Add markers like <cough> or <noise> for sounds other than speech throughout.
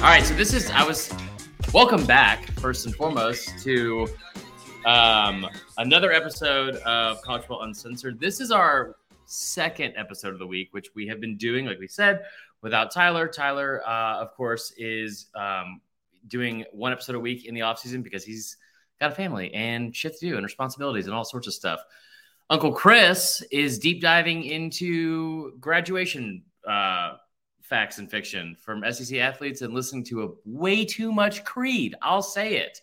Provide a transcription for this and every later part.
All right, so this is I was welcome back first and foremost to um, another episode of College Football Uncensored. This is our second episode of the week, which we have been doing, like we said, without Tyler. Tyler, uh, of course, is um, doing one episode a week in the off season because he's got a family and shit to do and responsibilities and all sorts of stuff. Uncle Chris is deep diving into graduation uh, facts and fiction from SEC athletes and listening to a way too much Creed. I'll say it.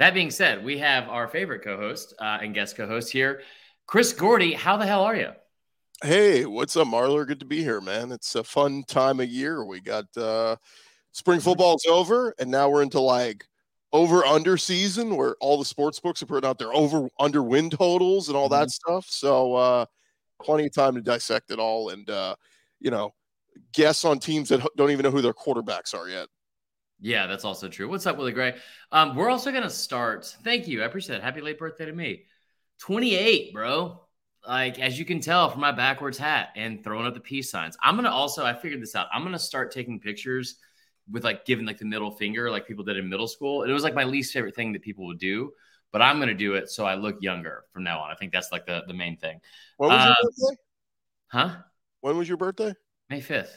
That being said, we have our favorite co-host uh, and guest co-host here, Chris Gordy. How the hell are you? Hey, what's up, Marler? Good to be here, man. It's a fun time of year. We got uh spring football's over, and now we're into like over under season where all the sports books are putting out their over under win totals and all that mm-hmm. stuff. So uh plenty of time to dissect it all and uh you know guess on teams that don't even know who their quarterbacks are yet. Yeah, that's also true. What's up, Willie Gray? Um, we're also gonna start. Thank you. I appreciate it. Happy late birthday to me. 28, bro. Like as you can tell from my backwards hat and throwing up the peace signs. I'm gonna also, I figured this out. I'm gonna start taking pictures with like giving like the middle finger, like people did in middle school. And it was like my least favorite thing that people would do, but I'm gonna do it so I look younger from now on. I think that's like the, the main thing. When was uh, your birthday? Huh? When was your birthday? May 5th.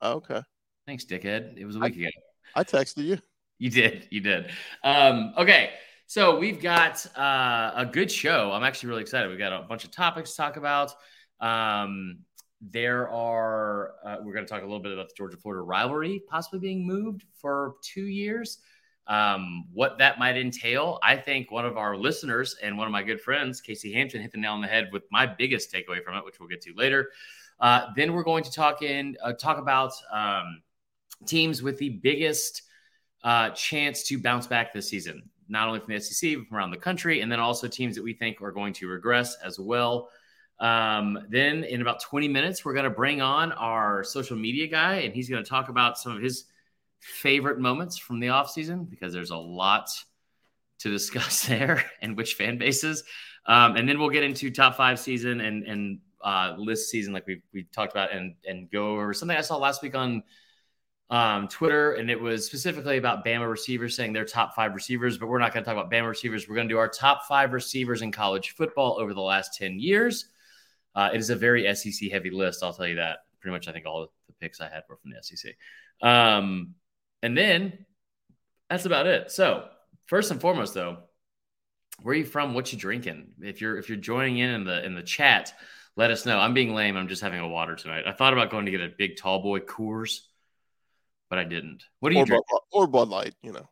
Oh, okay. Thanks, dickhead. It was a week I, ago. I texted you. You did. You did. Um, okay. So we've got uh, a good show. I'm actually really excited. We've got a bunch of topics to talk about. Um, there are, uh, we're going to talk a little bit about the Georgia Florida rivalry possibly being moved for two years. Um, what that might entail. I think one of our listeners and one of my good friends, Casey Hampton, hit the nail on the head with my biggest takeaway from it, which we'll get to later. Uh, then we're going to talk in uh, talk about um, teams with the biggest uh, chance to bounce back this season, not only from the SEC but from around the country, and then also teams that we think are going to regress as well. Um, then in about 20 minutes, we're going to bring on our social media guy, and he's going to talk about some of his favorite moments from the offseason because there's a lot to discuss <laughs> there and which fan bases. Um, and then we'll get into top five season and and uh, list season like we we talked about and and go over something I saw last week on um, Twitter, and it was specifically about Bama receivers saying their top five receivers, but we're not going to talk about Bama receivers. We're going to do our top five receivers in college football over the last 10 years. Uh, it is a very SEC heavy list, I'll tell you that. Pretty much, I think all the picks I had were from the SEC. Um, and then that's about it. So, first and foremost, though, where are you from? What you drinking? If you're if you're joining in in the in the chat, let us know. I'm being lame. I'm just having a water tonight. I thought about going to get a big tall boy Coors but I didn't. What do you or drink? Bud, or Bud Light, you know.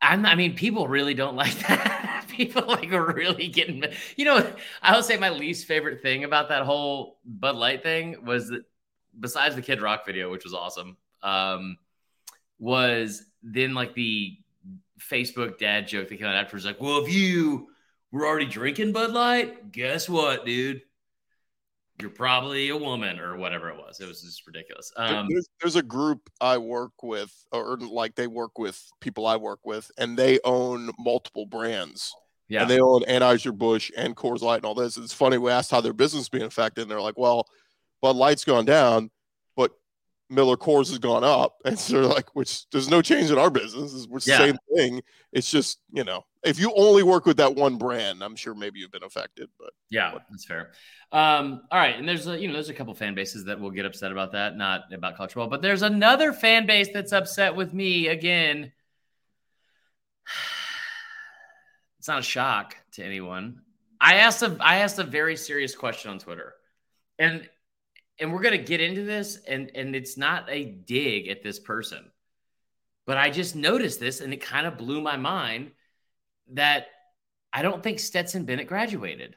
I'm, I mean, people really don't <laughs> like that. people like are really getting. You know, I would say my least favorite thing about that whole Bud Light thing was that, besides the Kid Rock video, which was awesome, um, was then like the Facebook dad joke that came out afterwards, like, "Well, if you were already drinking Bud Light, guess what, dude? You're probably a woman or whatever it was. It was just ridiculous. Um, there's, there's, a group I work with, or like they work with people I work with, and they own multiple brands. Yeah. And they own Anheuser Busch and Coors Light and all this. It's funny. We asked how their business being affected, and they're like, "Well, Bud Light's gone down, but Miller Coors has gone up. <laughs> And so they're like, which there's no change in our business. It's the yeah. same thing. It's just, you know, if you only work with that one brand, I'm sure maybe you've been affected, but yeah, that's fair. Um, all right. And there's a, you know, there's a couple fan bases that will get upset about that, not about culture ball, but there's another fan base that's upset with me again. <sighs> It's not a shock to anyone. I asked a I asked a very serious question on Twitter. And and we're going to get into this and and it's not a dig at this person but i just noticed this and it kind of blew my mind that i don't think stetson bennett graduated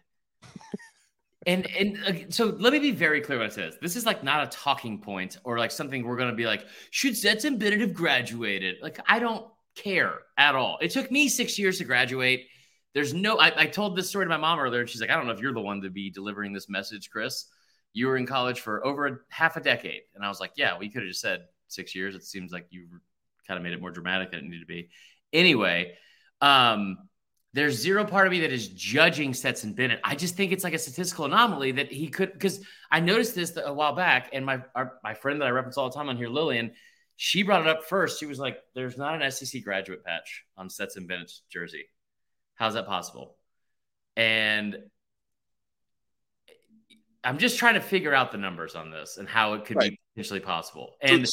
and and uh, so let me be very clear what it says this is like not a talking point or like something we're going to be like should stetson bennett have graduated like i don't care at all it took me six years to graduate there's no I, I told this story to my mom earlier and she's like i don't know if you're the one to be delivering this message chris you were in college for over a, half a decade. And I was like, yeah, we could have just said six years. It seems like you kind of made it more dramatic than it needed to be. Anyway, um, there's zero part of me that is judging Stetson Bennett. I just think it's like a statistical anomaly that he could, because I noticed this a while back, and my our, my friend that I reference all the time on here, Lillian, She brought it up first. She was like, "There's not an SEC graduate patch on Stetson Bennett's jersey. How's that possible?" And I'm just trying to figure out the numbers on this and how it could right. be potentially possible. And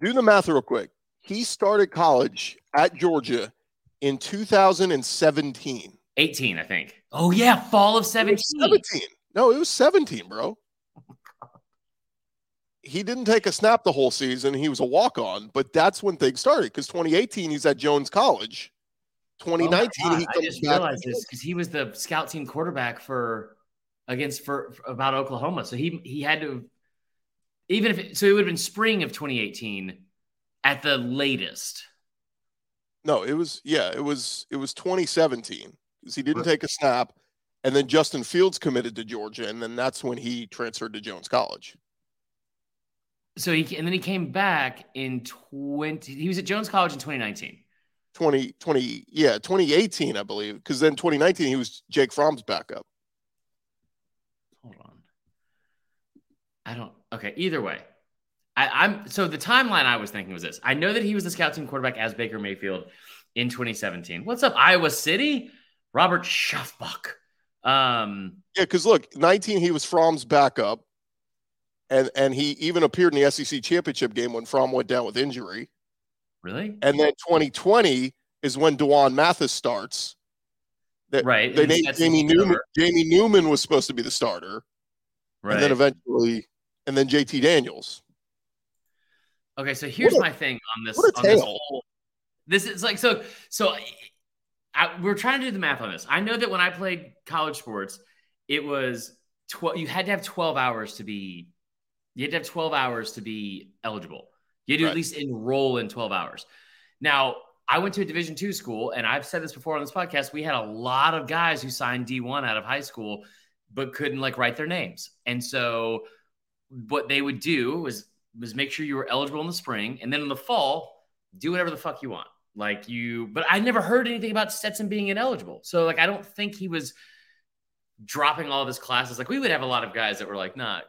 do the math real quick. He started college at Georgia in 2017. 18, I think. Oh yeah, fall of 17. 17. No, it was 17, bro. He didn't take a snap the whole season. He was a walk on, but that's when things started because 2018 he's at Jones College. 2019 oh he I just realized this because he was the scout team quarterback for against for, for, about Oklahoma. So he he had to even if it, so it would have been spring of 2018 at the latest. No, it was yeah, it was it was 2017 because he didn't take a snap, and then Justin Fields committed to Georgia, and then that's when he transferred to Jones College. So he and then he came back in 20. He was at Jones College in 2019. 20, 20 yeah, 2018, I believe, because then 2019 he was Jake Fromm's backup. Hold on. I don't. Okay, either way, I, am so the timeline I was thinking was this. I know that he was the scout team quarterback as Baker Mayfield in 2017. What's up, Iowa City? Robert Schafbach. Um, yeah, because look, 19 he was Fromm's backup, and and he even appeared in the SEC championship game when Fromm went down with injury. Really? And then 2020 is when D'Wan Mathis starts. That right. They named Jamie Newman. Jamie Newman was supposed to be the starter. Right. And then eventually, and then JT Daniels. Okay, so here's a, my thing on this. on this whole. This is like so. So I, we're trying to do the math on this. I know that when I played college sports, it was twelve. You had to have twelve hours to be. You had to have twelve hours to be eligible. You had to right. at least enroll in twelve hours. Now I went to a Division two school, and I've said this before on this podcast. We had a lot of guys who signed D one out of high school, but couldn't like write their names, and so what they would do was was make sure you were eligible in the spring, and then in the fall, do whatever the fuck you want. Like you, but I never heard anything about Stetson being ineligible. So like I don't think he was dropping all of his classes. Like we would have a lot of guys that were like not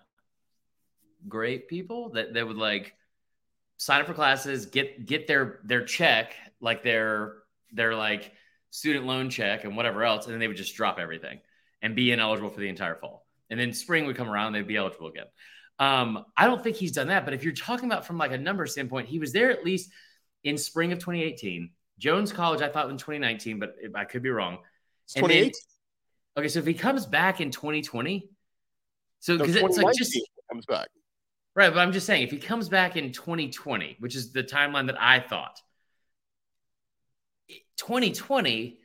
great people that that would like sign up for classes, get get their their check, like their their like student loan check and whatever else, and then they would just drop everything and be ineligible for the entire fall. And then spring would come around, they'd be eligible again. Um, I don't think he's done that. But if you're talking about from like a number standpoint, he was there at least in spring of 2018. Jones College, I thought in 2019, but I could be wrong. 28. Okay, so if he comes back in 2020, so because no, it's like just comes back, right? But I'm just saying, if he comes back in 2020, which is the timeline that I thought, 2020,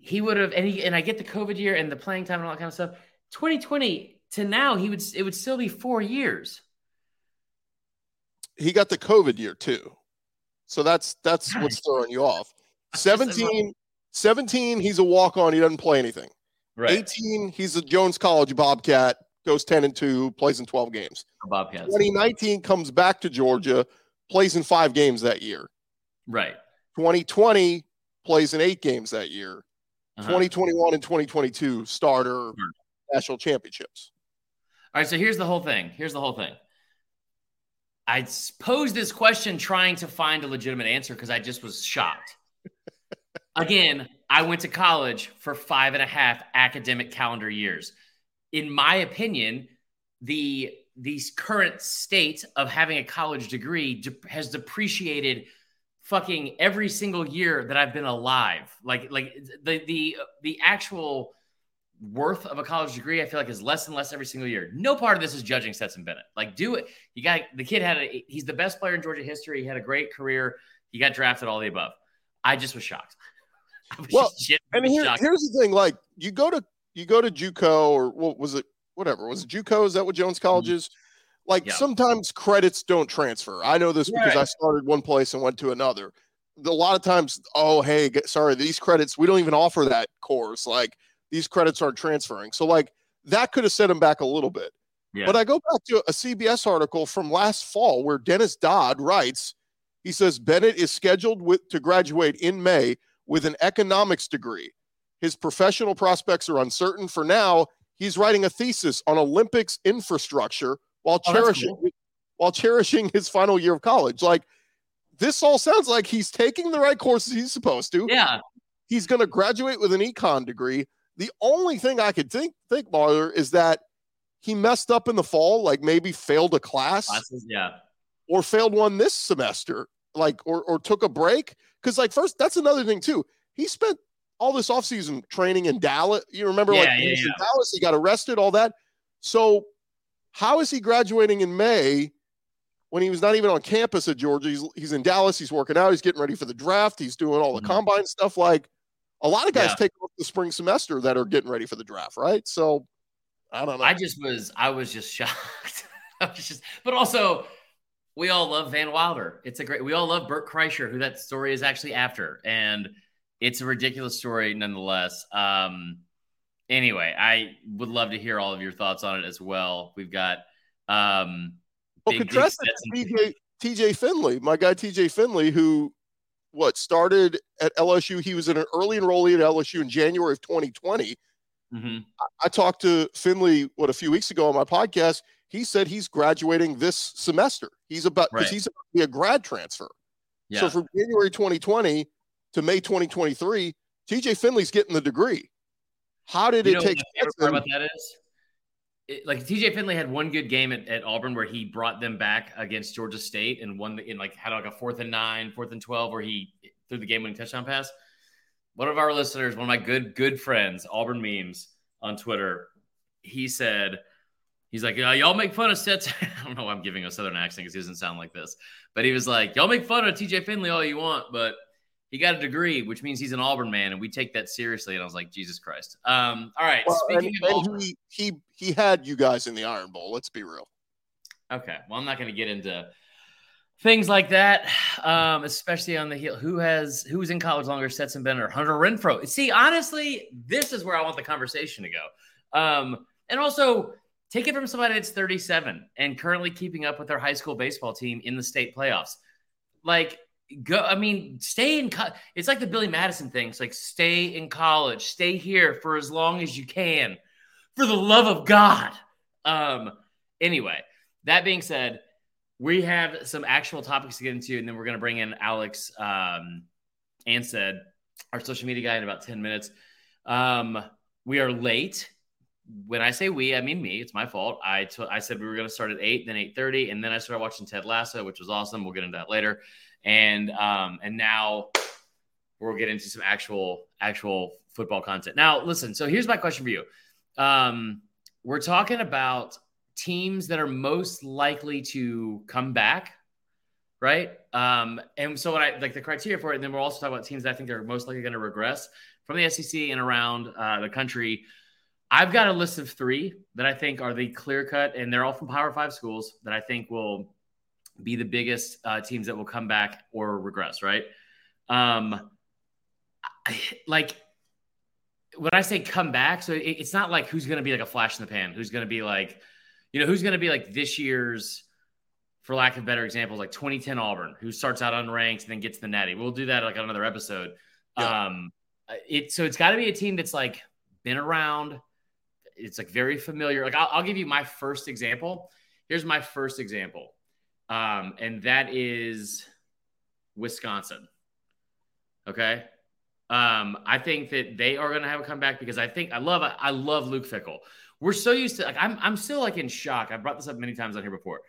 he would have, and he and I get the COVID year and the playing time and all that kind of stuff. 2020 to now, he would it would still be four years. He got the COVID year too. So that's that's God. what's throwing you off. <laughs> 17, 17, he's a walk on. He doesn't play anything. Right. 18, he's a Jones College Bobcat, goes 10 and 2, plays in 12 games. Bobcats. 2019 comes back to Georgia, plays in five games that year. Right. 2020 plays in eight games that year. Uh-huh. 2021 and 2022 starter national championships. All right, so here's the whole thing. Here's the whole thing. I posed this question trying to find a legitimate answer because I just was shocked. <laughs> Again, I went to college for five and a half academic calendar years. In my opinion, the the current state of having a college degree de- has depreciated fucking every single year that I've been alive. Like like the the the actual worth of a college degree, I feel like is less and less every single year. No part of this is judging Stetson Bennett. Like, do it. You got the kid had a he's the best player in Georgia history. He had a great career. He got drafted, all the above. I just was shocked. <laughs> Was well, and here, here's the thing: like, you go to you go to JUCO or what was it? Whatever was it JUCO? Is that what Jones College mm-hmm. is? Like, yeah. sometimes credits don't transfer. I know this because I started one place and went to another. A lot of times, oh hey, sorry, these credits we don't even offer that course. Like these credits aren't transferring. So like that could have set him back a little bit. Yeah. But I go back to a CBS article from last fall where Dennis Dodd writes, he says Bennett is scheduled with, to graduate in May with an economics degree. His professional prospects are uncertain. For now, he's writing a thesis on Olympics infrastructure while oh, cherishing cool. while cherishing his final year of college. Like this all sounds like he's taking the right courses he's supposed to. Yeah. He's going to graduate with an econ degree. The only thing I could think think Marler is that he messed up in the fall, like maybe failed a class. Classes, yeah. Or failed one this semester, like or or took a break. Because like first, that's another thing too. He spent all this offseason training in Dallas. You remember, yeah, like yeah, yeah. in Dallas, he got arrested, all that. So, how is he graduating in May when he was not even on campus at Georgia? He's, he's in Dallas. He's working out. He's getting ready for the draft. He's doing all the mm-hmm. combine stuff. Like a lot of guys yeah. take off the spring semester that are getting ready for the draft, right? So, I don't know. I just was, I was just <laughs> shocked. I was just, but also, we all love Van Wilder. It's a great. We all love Bert Kreischer, who that story is actually after, and it's a ridiculous story nonetheless. Um, anyway, I would love to hear all of your thoughts on it as well. We've got um, well, contrast TJ, TJ Finley, my guy TJ Finley, who what started at LSU. He was an early enrollee at LSU in January of 2020. Mm-hmm. I, I talked to Finley what a few weeks ago on my podcast. He said he's graduating this semester. He's about because right. he's about to be a grad transfer. Yeah. So from January 2020 to May 2023, TJ Finley's getting the degree. How did you it take? About that is it, like TJ Finley had one good game at, at, Auburn where he brought them back against Georgia State and won the, in like had like a fourth and nine, fourth and twelve where he threw the game winning touchdown pass. One of our listeners, one of my good good friends, Auburn memes on Twitter, he said. He's like, yeah, y'all make fun of Stetson. <laughs> I don't know why I'm giving a southern accent because he doesn't sound like this. But he was like, y'all make fun of TJ Finley all you want, but he got a degree, which means he's an Auburn man, and we take that seriously. And I was like, Jesus Christ. Um, all right. Well, speaking and, of Auburn, he, he he had you guys in the Iron Bowl. Let's be real. Okay. Well, I'm not going to get into things like that, um, especially on the heel. Who has who's in college longer? Stetson Bennett or Hunter Renfrow? See, honestly, this is where I want the conversation to go. Um, and also take it from somebody that's 37 and currently keeping up with their high school baseball team in the state playoffs. Like go i mean stay in co- it's like the billy madison thing it's like stay in college stay here for as long as you can for the love of god um anyway that being said we have some actual topics to get into and then we're going to bring in alex um said our social media guy in about 10 minutes um we are late when I say we, I mean me. It's my fault. I, t- I said we were going to start at eight, then eight thirty, and then I started watching Ted Lasso, which was awesome. We'll get into that later and um, and now we'll get into some actual actual football content. Now, listen. So here's my question for you. Um, we're talking about teams that are most likely to come back, right? Um, and so what I like the criteria for it, and then we're also talking about teams that I think are most likely going to regress from the SEC and around uh, the country. I've got a list of three that I think are the clear cut, and they're all from Power Five schools that I think will be the biggest uh, teams that will come back or regress, right? Um, like when I say come back, so it, it's not like who's going to be like a flash in the pan, who's going to be like, you know, who's going to be like this year's, for lack of better examples, like 2010 Auburn, who starts out unranked and then gets the natty. We'll do that like on another episode. Yeah. Um, it so it's got to be a team that's like been around. It's like very familiar. Like I'll, I'll give you my first example. Here's my first example um, and that is Wisconsin. Okay. Um, I think that they are going to have a comeback because I think I love I love Luke Fickell. We're so used to like I'm I'm still like in shock. I brought this up many times on here before.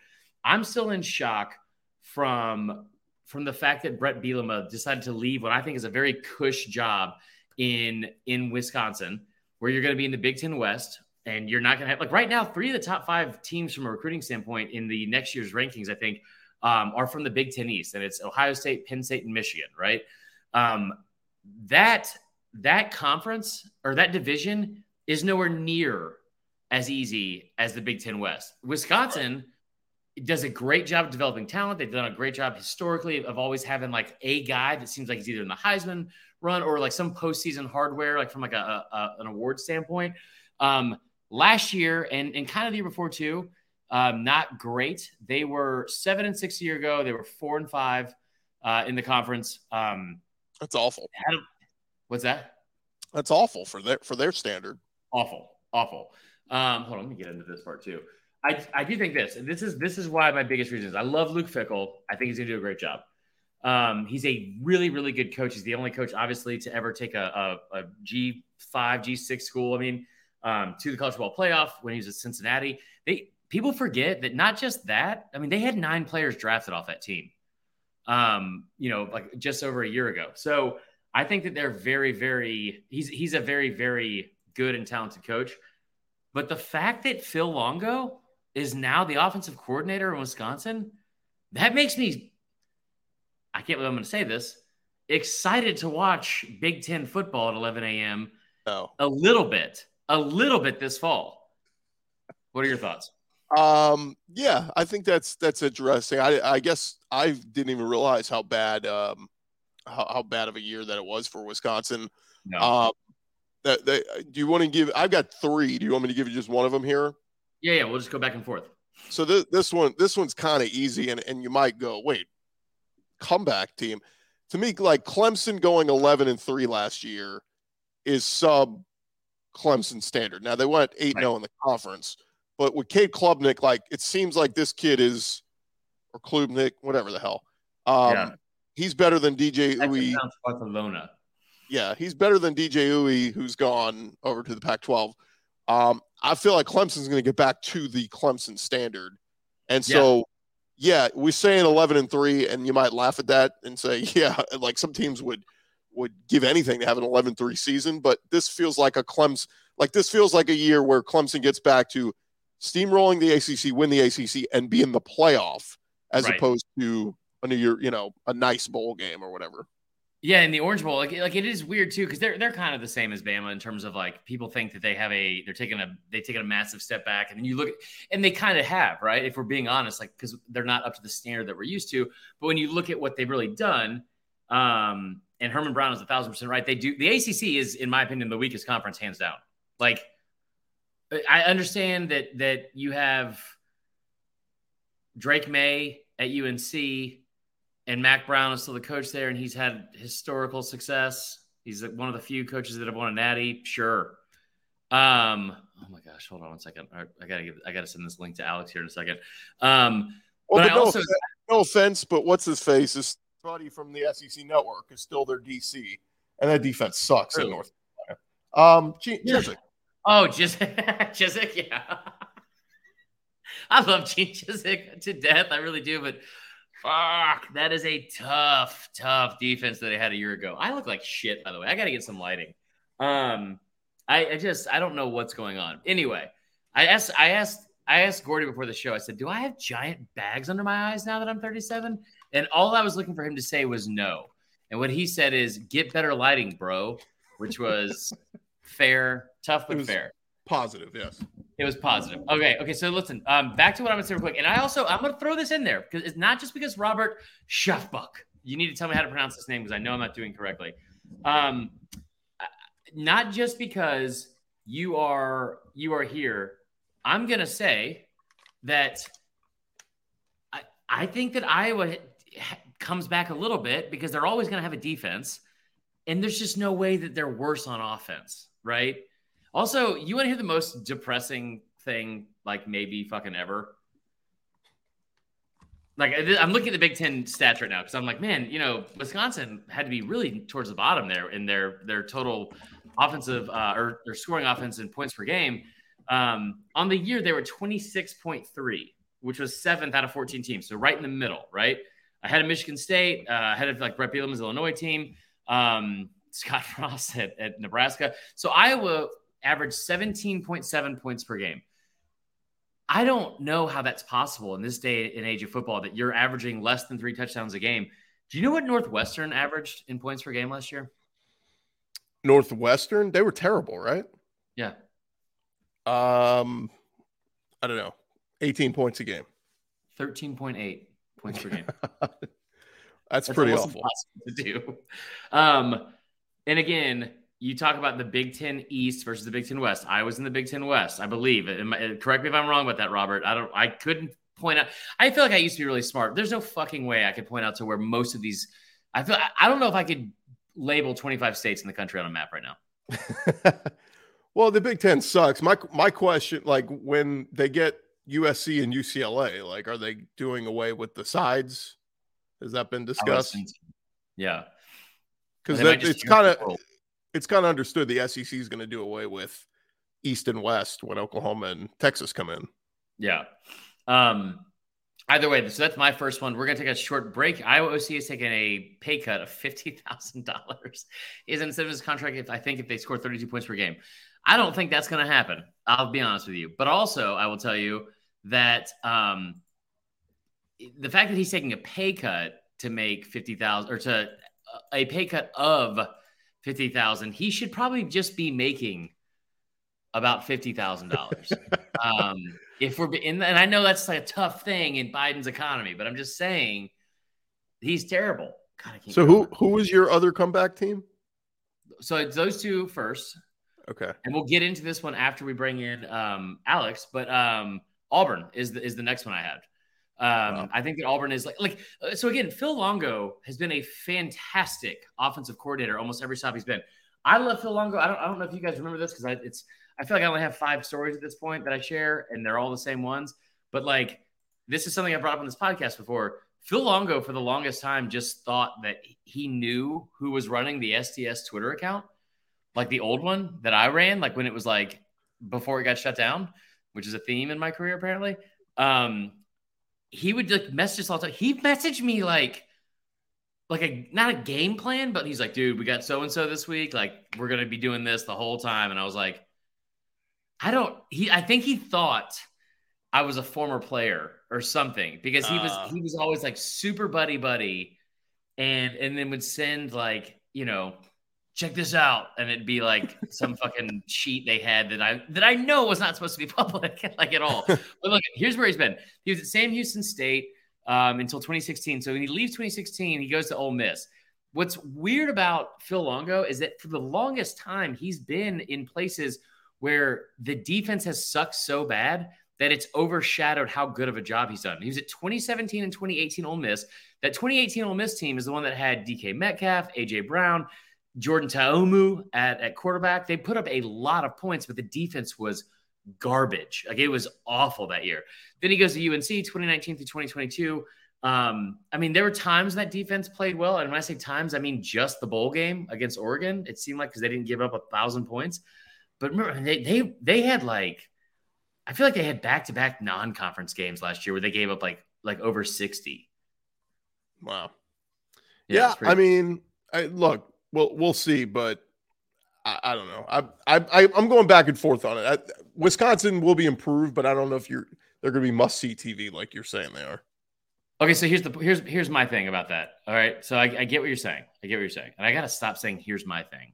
I'm still in shock from from the fact that Bret Bielema decided to leave what I think is a very cush job in in Wisconsin, where you're going to be in the Big Ten West, and you're not going to have like right now three of the top five teams from a recruiting standpoint in the next year's rankings i think um, are from the big ten east and it's ohio state penn state and michigan right um, that that conference or that division is nowhere near as easy as the big ten west wisconsin does a great job of developing talent they've done a great job historically of always having like a guy that seems like he's either in the heisman run or like some postseason hardware like from like a, a an award standpoint um, Last year and, and kind of the year before too, um, not great. They were seven and six a year ago. They were four and five uh, in the conference. Um, That's awful. A, what's that? That's awful for their for their standard. Awful, awful. Um, hold on, let me get into this part too. I, I do think this, and this is this is why my biggest reason is I love Luke Fickell. I think he's gonna do a great job. Um, he's a really, really good coach. He's the only coach, obviously, to ever take a, a, a G5, G6 school. I mean, um, to the college football playoff when he was at Cincinnati. They people forget that not just that. I mean, they had nine players drafted off that team. Um, you know, like just over a year ago. So I think that they're very, very. He's he's a very, very good and talented coach. But the fact that Phil Longo is now the offensive coordinator in Wisconsin, that makes me I can't believe I'm going to say this. Excited to watch Big Ten football at 11 a.m. Oh. A little bit, a little bit this fall. What are your thoughts? Um, yeah, I think that's that's interesting. I I guess I didn't even realize how bad um how, how bad of a year that it was for Wisconsin. No. Um, that, that do you want to give? I've got three. Do you want me to give you just one of them here? Yeah, yeah. We'll just go back and forth. So this this one this one's kind of easy, and and you might go, wait, comeback team. To me, like Clemson going 11 and 3 last year is sub Clemson standard. Now they went 8 0 in the conference, but with Cade Klubnik, like it seems like this kid is, or Klubnik, whatever the hell. Um, yeah. He's better than DJ Uwe. Barcelona. Yeah, he's better than DJ Uwe, who's gone over to the Pac 12. Um, I feel like Clemson's going to get back to the Clemson standard. And so yeah, we're saying 11 and 3 and you might laugh at that and say, <laughs> yeah, like some teams would would give anything to have an 11-3 season, but this feels like a Clemson like this feels like a year where Clemson gets back to steamrolling the ACC, win the ACC and be in the playoff as right. opposed to a new year, you know, a nice bowl game or whatever. Yeah, in the Orange Bowl, like like it is weird too because they're they're kind of the same as Bama in terms of like people think that they have a they're taking a they taking a massive step back, and then you look and they kind of have right if we're being honest, like because they're not up to the standard that we're used to. But when you look at what they've really done, um, and Herman Brown is a thousand percent right. They do the ACC is in my opinion the weakest conference hands down. Like I understand that that you have Drake Maye at UNC and Mack Brown is still the coach there, and he's had historical success. He's one of the few coaches that have won a natty. Sure. Um, oh my gosh, hold on one second. I gotta give, I gotta send this link to Alex here in a second. Um, well, but, but no, also, offense, no offense, but what's his face is buddy from the SEC network is still their DC, and that defense sucks in North Carolina. Um, Chizik. Oh, Chizik, <laughs> Chizik, yeah. <laughs> I love Gene Chizik to death. I really do, but Fuck, that is a tough, tough defense that they had a year ago. I look like shit, by the way. I got to get some lighting. Um, I, I, just I don't know what's going on. Anyway, I asked I asked I asked Gordy before the show. I said, "Do I have giant bags under my eyes now that I'm 37?" And all I was looking for him to say was no. And what he said is, "Get better lighting, bro," which was <laughs> fair, tough but fair. Positive, yes. It was positive. Okay, okay. So listen, um, back to what I'm gonna say real quick, and I also I'm gonna throw this in there because it's not just because Robert Schaffbuck. You need to tell me how to pronounce this name because I know I'm not doing correctly. Um, not just because you are you are here. I'm gonna say that I I think that Iowa comes back a little bit because they're always gonna have a defense, and there's just no way that they're worse on offense, right? Also, you want to hear the most depressing thing, like maybe fucking ever? Like I'm looking at the Big Ten stats right now because I'm like, man, you know, Wisconsin had to be really towards the bottom there in their their total offensive uh, or their scoring offense and points per game. Um, on the year, they were 26.3, which was seventh out of 14 teams, so right in the middle, right ahead of Michigan State, uh, ahead of like Bret Bielema's Illinois team, um, Scott <laughs> Frost at, at Nebraska. So Iowa averaged 17.7 points per game. I don't know how that's possible in this day and age of football that you're averaging less than three touchdowns a game. Do you know what Northwestern averaged in points per game last year? Northwestern, they were terrible, right? Yeah. Um, I don't know, 18 points a game. 13.8 points per game. <laughs> that's, that's, pretty awful to do. Um, and again, you talk about the Big Ten East versus the Big Ten West. I was in the Big Ten West, I believe. Uh, correct me if I'm wrong about that, Robert. I don't. I couldn't point out. I feel like I used to be really smart. There's no fucking way I could point out to where most of these. I feel. I don't know if I could label 25 states in the country on a map right now. <laughs> well, the Big Ten sucks. My my question, like when they get USC and UCLA, like are they doing away with the sides? Has that been discussed? Yeah, because it's kind of it's kind of understood the SEC is going to do away with East and West when Oklahoma and Texas come in. Yeah. Um, either way, so that's my first one. We're going to take a short break. Iowa OC is taking a pay cut of fifty thousand dollars. Is instead of his contract, if I think if they score thirty-two points per game, I don't think that's going to happen. I'll be honest with you. But also, I will tell you that um, the fact that he's taking a pay cut to make fifty thousand or to a pay cut of fifty thousand, he should probably just be making about fifty thousand dollars. <laughs> um, if we're in, and I know that's like a tough thing in Biden's economy, but I'm just saying he's terrible. God, so who who is your other comeback team? So it's those two first. Okay. And we'll get into this one after we bring in um, Alex, but um, Auburn is the is the next one I have. Um, wow. I think that Auburn is like like uh, so again. Phil Longo has been a fantastic offensive coordinator almost every stop he's been. I love Phil Longo. I don't I don't know if you guys remember this because it's I feel like I only have five stories at this point that I share, and they're all the same ones. But like this is something I brought up on this podcast before. Phil Longo, for the longest time, just thought that he knew who was running the SDS Twitter account, like the old one that I ran, like when it was like before it got shut down, which is a theme in my career apparently. Um, he would like message us all the time. He messaged me like like a not a game plan, but he's like, dude, we got so and so this week. Like, we're gonna be doing this the whole time. And I was like, I don't he I think he thought I was a former player or something because he was uh, he was always like super buddy buddy and and then would send like, you know, check this out. And it'd be like some fucking sheet they had that i that i know was not supposed to be <laughs> public like at all. <laughs> But look here's where he's been. He was at sam houston state um, until 2016 so when he leaves 2016 he goes to Ole miss. What's weird about phil longo is that for the longest time he's been in places where the defense has sucked so bad that it's overshadowed how good of a job he's done. He was at 2017 and 2018 Ole Miss. That 2018 Ole Miss team is the one that had DK Metcalf, AJ Brown, Jordan Ta'amu at, at quarterback. They put up a lot of points, but the defense was garbage. Like it was awful that year. Then he goes to UNC 2019 through 2022. Um, I mean, there were times that defense played well. And when I say times, I mean just the bowl game against Oregon. It seemed like because they didn't give up a thousand points. But remember, they they they had like I feel like they had back to back non conference games last year where they gave up like like over 60. Wow. Yeah, yeah I mean, I, look, we'll we'll see, but I, I don't know. I I I'm going back and forth on it. I, Wisconsin will be improved, but I don't know if you're they're going to be must see TV like you're saying they are. Okay, so here's the here's here's my thing about that. All right, so I, I get what you're saying. I get what you're saying, and I got to stop saying here's my thing.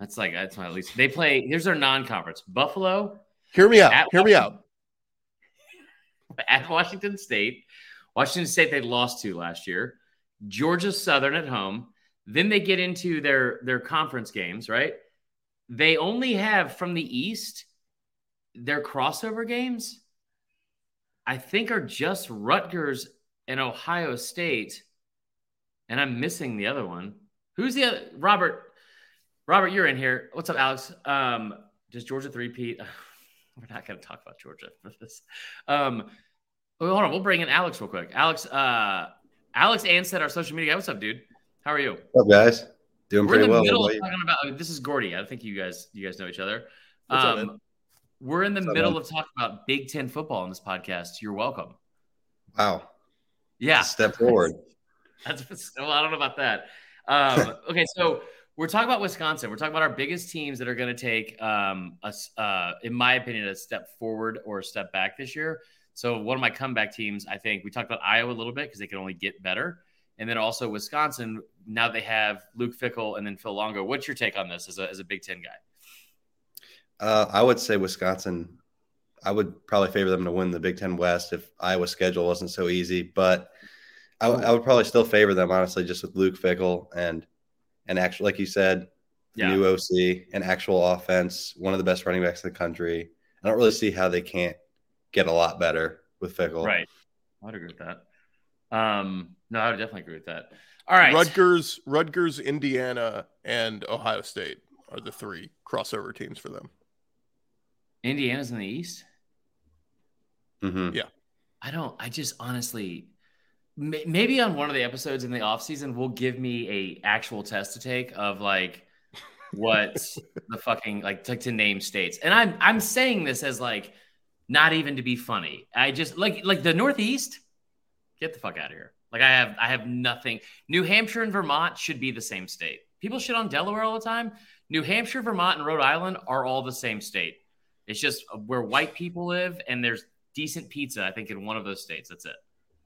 That's like that's my least. They play. Here's their non-conference. Buffalo. Hear me out. Hear me out. <laughs> At Washington State. Washington State they lost to last year. Georgia Southern at home. Then they get into their their conference games, right? They only have from the East their crossover games. I think are just Rutgers and Ohio State, and I'm missing the other one. Who's the other? Robert? Robert, you're in here. What's up, Alex? Um, does Georgia three Pete? <laughs> We're not going to talk about Georgia for this. Um, hold on, we'll bring in Alex real quick. Alex, uh, Alex Ansted our social media. What's up, dude? How are you? What's up, guys? Doing we're pretty well. Middle of talking about, this is Gordy. I think you guys you guys know each other. Um, up, we're in the What's middle up, of talking about Big Ten football in this podcast. You're welcome. Wow. Yeah. Step forward. <laughs> That's well, I don't know about that. Um, <laughs> okay, so we're talking about Wisconsin. We're talking about our biggest teams that are going to take um, us, uh, in my opinion, a step forward or a step back this year. So one of my comeback teams, I think we talked about Iowa a little bit because they can only get better. And then also Wisconsin, now they have Luke Fickell and then Phil Longo. What's your take on this as a, as a Big Ten guy? Uh, I would say Wisconsin. I would probably favor them to win the Big Ten West if Iowa's schedule wasn't so easy. But I, I would probably still favor them, honestly, just with Luke Fickell and and actually, like you said, yeah. new OC, and actual offense, one of the best running backs in the country. I don't really see how they can't get a lot better with Fickell. Right. I'd agree with that. Um, no, I would definitely agree with that. All right. Rutgers, Rutgers, Indiana, and Ohio State are the three crossover teams for them. Indiana's in the East. Mm-hmm. Yeah. I don't. I just honestly, maybe on one of the episodes in the off season, we'll give me a actual test to take of like what <laughs> the fucking like to, to name states. And I'm I'm saying this as like not even to be funny. I just like like the Northeast. Get the fuck out of here. Like I have I have nothing. New Hampshire and Vermont should be the same state. People shit on Delaware all the time. New Hampshire, Vermont, and Rhode Island are all the same state. It's just where white people live, and there's decent pizza. I think in one of those states. That's it.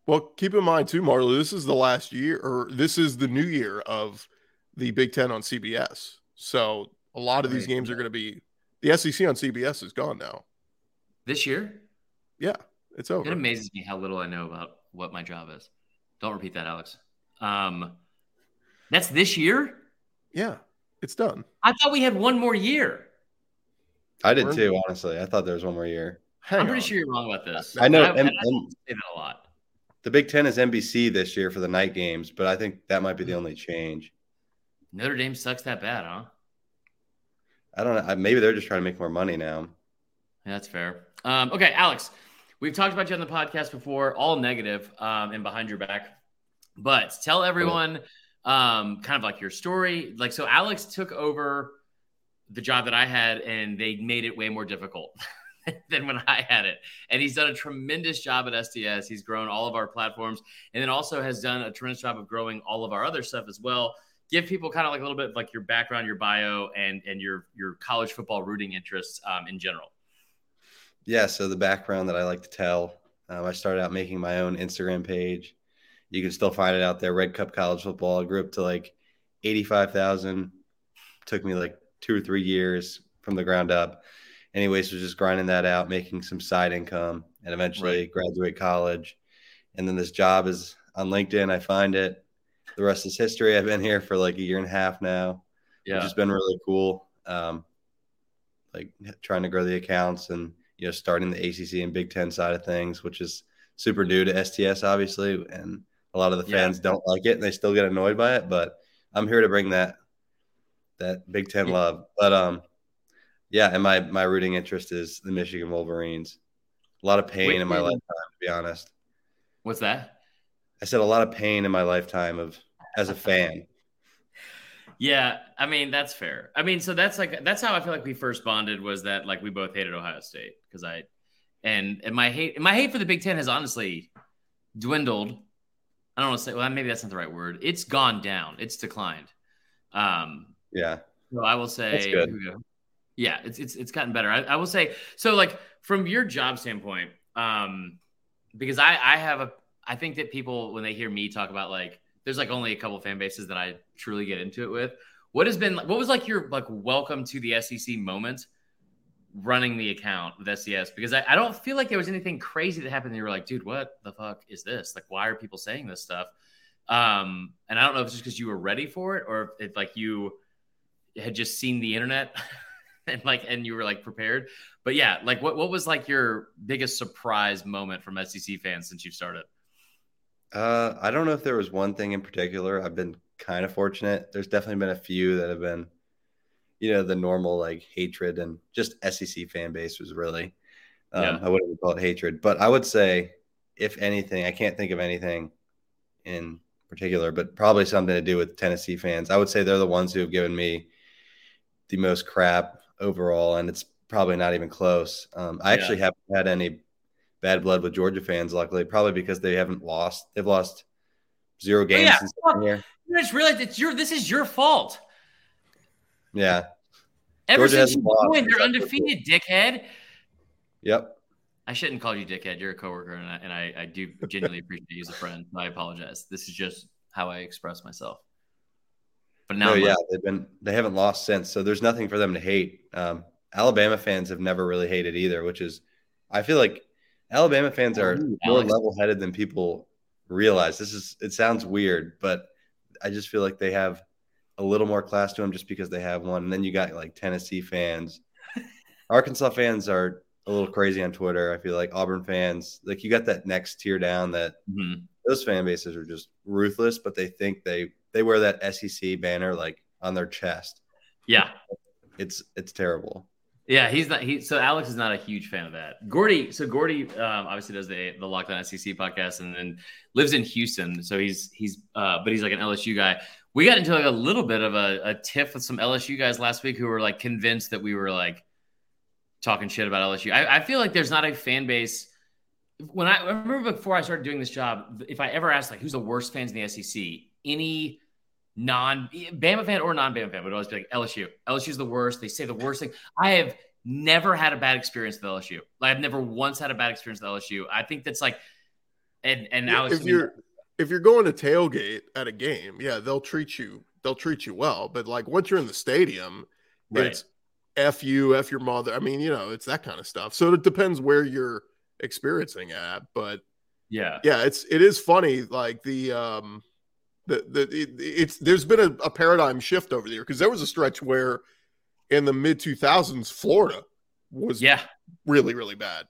Well, keep in mind too, Marley. This is the last year, or this is the new year of the Big Ten on CBS. So a lot of these games are going to be the SEC on CBS is gone now. This year? Yeah, it's over. It amazes me how little I know about what my job is. Don't repeat that, Alex. Um, that's this year. Yeah, it's done. I thought we had one more year. I did too, honestly. I thought there was one more year. Hang I'm pretty sure you're wrong about this. I know. I, and, I say that a lot. The Big Ten is NBC this year for the night games, but I think that might be the only change. Notre Dame sucks that bad, huh? I don't know. Maybe they're just trying to make more money now. Yeah, that's fair. Um, okay, Alex, we've talked about you on the podcast before, all negative um, and behind your back. But tell everyone um, kind of like your story. Like, so Alex took over the job that I had, and they made it way more difficult. <laughs> than when I had it. And he's done a tremendous job at SDS. He's grown all of our platforms and then also has done a tremendous job of growing all of our other stuff as well. Give people kind of like a little bit like your background, your bio, and and your your college football rooting interests um, in general. Yeah, so the background that I like to tell, um, I started out making my own Instagram page. You can still find it out there. Red Cup College Football. I grew up to like eighty-five thousand. Took me like two or three years from the ground up anyways, was just grinding that out, making some side income, and eventually right. graduate college. And then this job is on LinkedIn. I find it. The rest is history. I've been here for like a year and a half now, yeah. which has been really cool. Um, like trying to grow the accounts and you know starting the ACC and Big Ten side of things, which is super new to SDS, obviously, and a lot of the fans yeah. don't like it and they still get annoyed by it. But I'm here to bring that that Big Ten love. But um, yeah, and my my rooting interest is the Michigan Wolverines. A lot of pain Wait, in my lifetime, to be honest. What's that? I said a lot of pain in my lifetime of as a <laughs> fan. Yeah, I mean that's fair. I mean, so that's like that's how I feel like we first bonded was that like we both hated Ohio State because I and and my hate my hate for the Big Ten has honestly dwindled. I don't want to say well maybe that's not the right word. It's gone down. It's declined. Um, yeah. So I will say yeah, it's it's it's gotten better. I, I will say so. Like from your job standpoint, um, because I I have a I think that people when they hear me talk about like there's like only a couple fan bases that I truly get into it with. What has been what was like your like welcome to the SEC moment running the account with SDS? Because I, I don't feel like there was anything crazy that happened. You were like, dude, what the fuck is this? Like, why are people saying this stuff? Um, and I don't know if it's just because you were ready for it or if like you had just seen the internet <laughs> and like and you were like prepared. But yeah, like what what was like your biggest surprise moment from SEC fans since you started? Uh, I don't know if there was one thing in particular. I've been kind of fortunate. There's definitely been a few that have been, you know, the normal like hatred and just SEC fan base was really. Um, yeah. I wouldn't call it hatred, but I would say, if anything, I can't think of anything in particular, but probably something to do with Tennessee fans. I would say they're the ones who have given me the most crap overall, and it's probably not even close. Um, I actually haven't had any bad blood with Georgia fans, luckily, probably because they haven't lost. They've lost zero games yeah. since well, here. You just realized it's your this is your fault. Yeah. Ever Georgia since you joined, they're undefeated, dickhead. Yep. I shouldn't call you dickhead. You're a coworker, and I, and I, I do genuinely appreciate you as a friend. I apologize. This is just how I express myself. But now, no, yeah, they've been they haven't lost since, so there's nothing for them to hate. Um, Alabama fans have never really hated either, which is, I feel like Alabama fans are Ooh, more level-headed than people realize. This is it sounds weird, but I just feel like they have a little more class to them just because they have one. And then you got like Tennessee fans, <laughs> Arkansas fans are a little crazy on Twitter. I feel like Auburn fans, like you got that next tier down that mm-hmm. those fan bases are just ruthless, but they think they they wear that SEC banner like on their chest. Yeah, it's it's terrible. Yeah, he's not. He so Alex is not a huge fan of that. Gordy, so Gordy um, obviously does the the Locked On SEC podcast and then lives in Houston. So he's he's uh, but he's like an LSU guy. We got into like a little bit of a, a tiff with some LSU guys last week who were like convinced that we were like talking shit about LSU. I, I feel like there's not a fan base. When I, I remember before I started doing this job, if I ever asked like who's the worst fans in the SEC, any non Bama fan or non Bama fan would always be like LSU. LSU's the worst. They say the worst thing. I have never had a bad experience with LSU. Like I've never once had a bad experience with LSU. I think that's like, and and now if you're if you're going to tailgate at a game, yeah, they'll treat you they'll treat you well. But like once you're in the stadium, right. it's f you, f your mother. I mean, you know, it's that kind of stuff. So it depends where you're experiencing at, but yeah, yeah, it's it is funny. Like the um the, the it, it's there's been a, a paradigm shift over there because there was a stretch where in the mid 2000s Florida was yeah really really bad.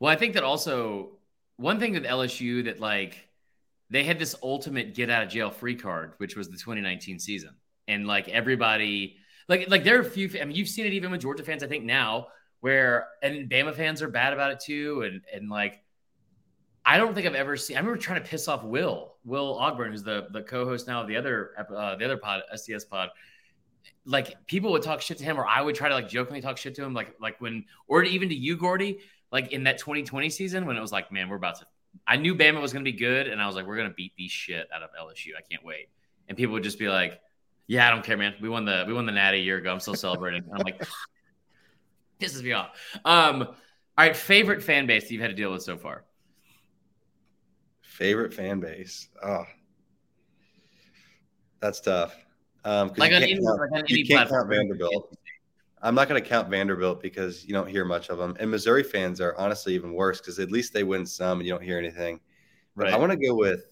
Well, I think that also one thing with LSU that like they had this ultimate get out of jail free card, which was the 2019 season, and like everybody like like there are a few. I mean, you've seen it even with Georgia fans. I think now where and Bama fans are bad about it too, and and like I don't think I've ever seen. I remember trying to piss off Will Will Ogburn, who's the the co-host now of the other uh, the other pod SDS pod. Like people would talk shit to him, or I would try to like jokingly talk shit to him, like like when or even to you, Gordy, like in that 2020 season when it was like, man, we're about to. I knew Bama was going to be good, and I was like, we're going to beat the shit out of LSU. I can't wait. And people would just be like, yeah, I don't care, man. We won the we won the Natty a year ago. I'm still celebrating. I'm like, <laughs> pisses me off. Um, all right, favorite fan base that you've had to deal with so far. Favorite fan base. Oh, that's tough. Um, like you on, can't, any, count, like you can't count Vanderbilt. I'm not going to count Vanderbilt because you don't hear much of them. And Missouri fans are honestly even worse because at least they win some and you don't hear anything. But right. I want to go with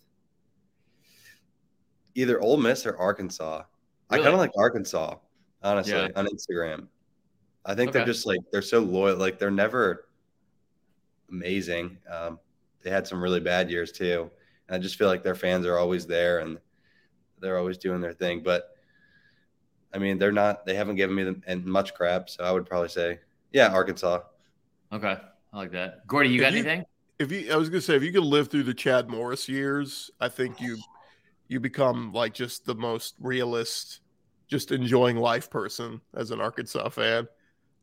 either Ole Miss or Arkansas. Really? I kind of like Arkansas, honestly, yeah. on Instagram. I think okay. they're just like they're so loyal. Like they're never amazing. Um, they had some really bad years too. And I just feel like their fans are always there and they're always doing their thing. But I mean, they're not. They haven't given me them and much crap. So I would probably say, yeah, Arkansas. Okay, I like that. Gordy, you got you, anything? If you, I was gonna say, if you could live through the Chad Morris years, I think you you become like just the most realist, just enjoying life person as an Arkansas fan.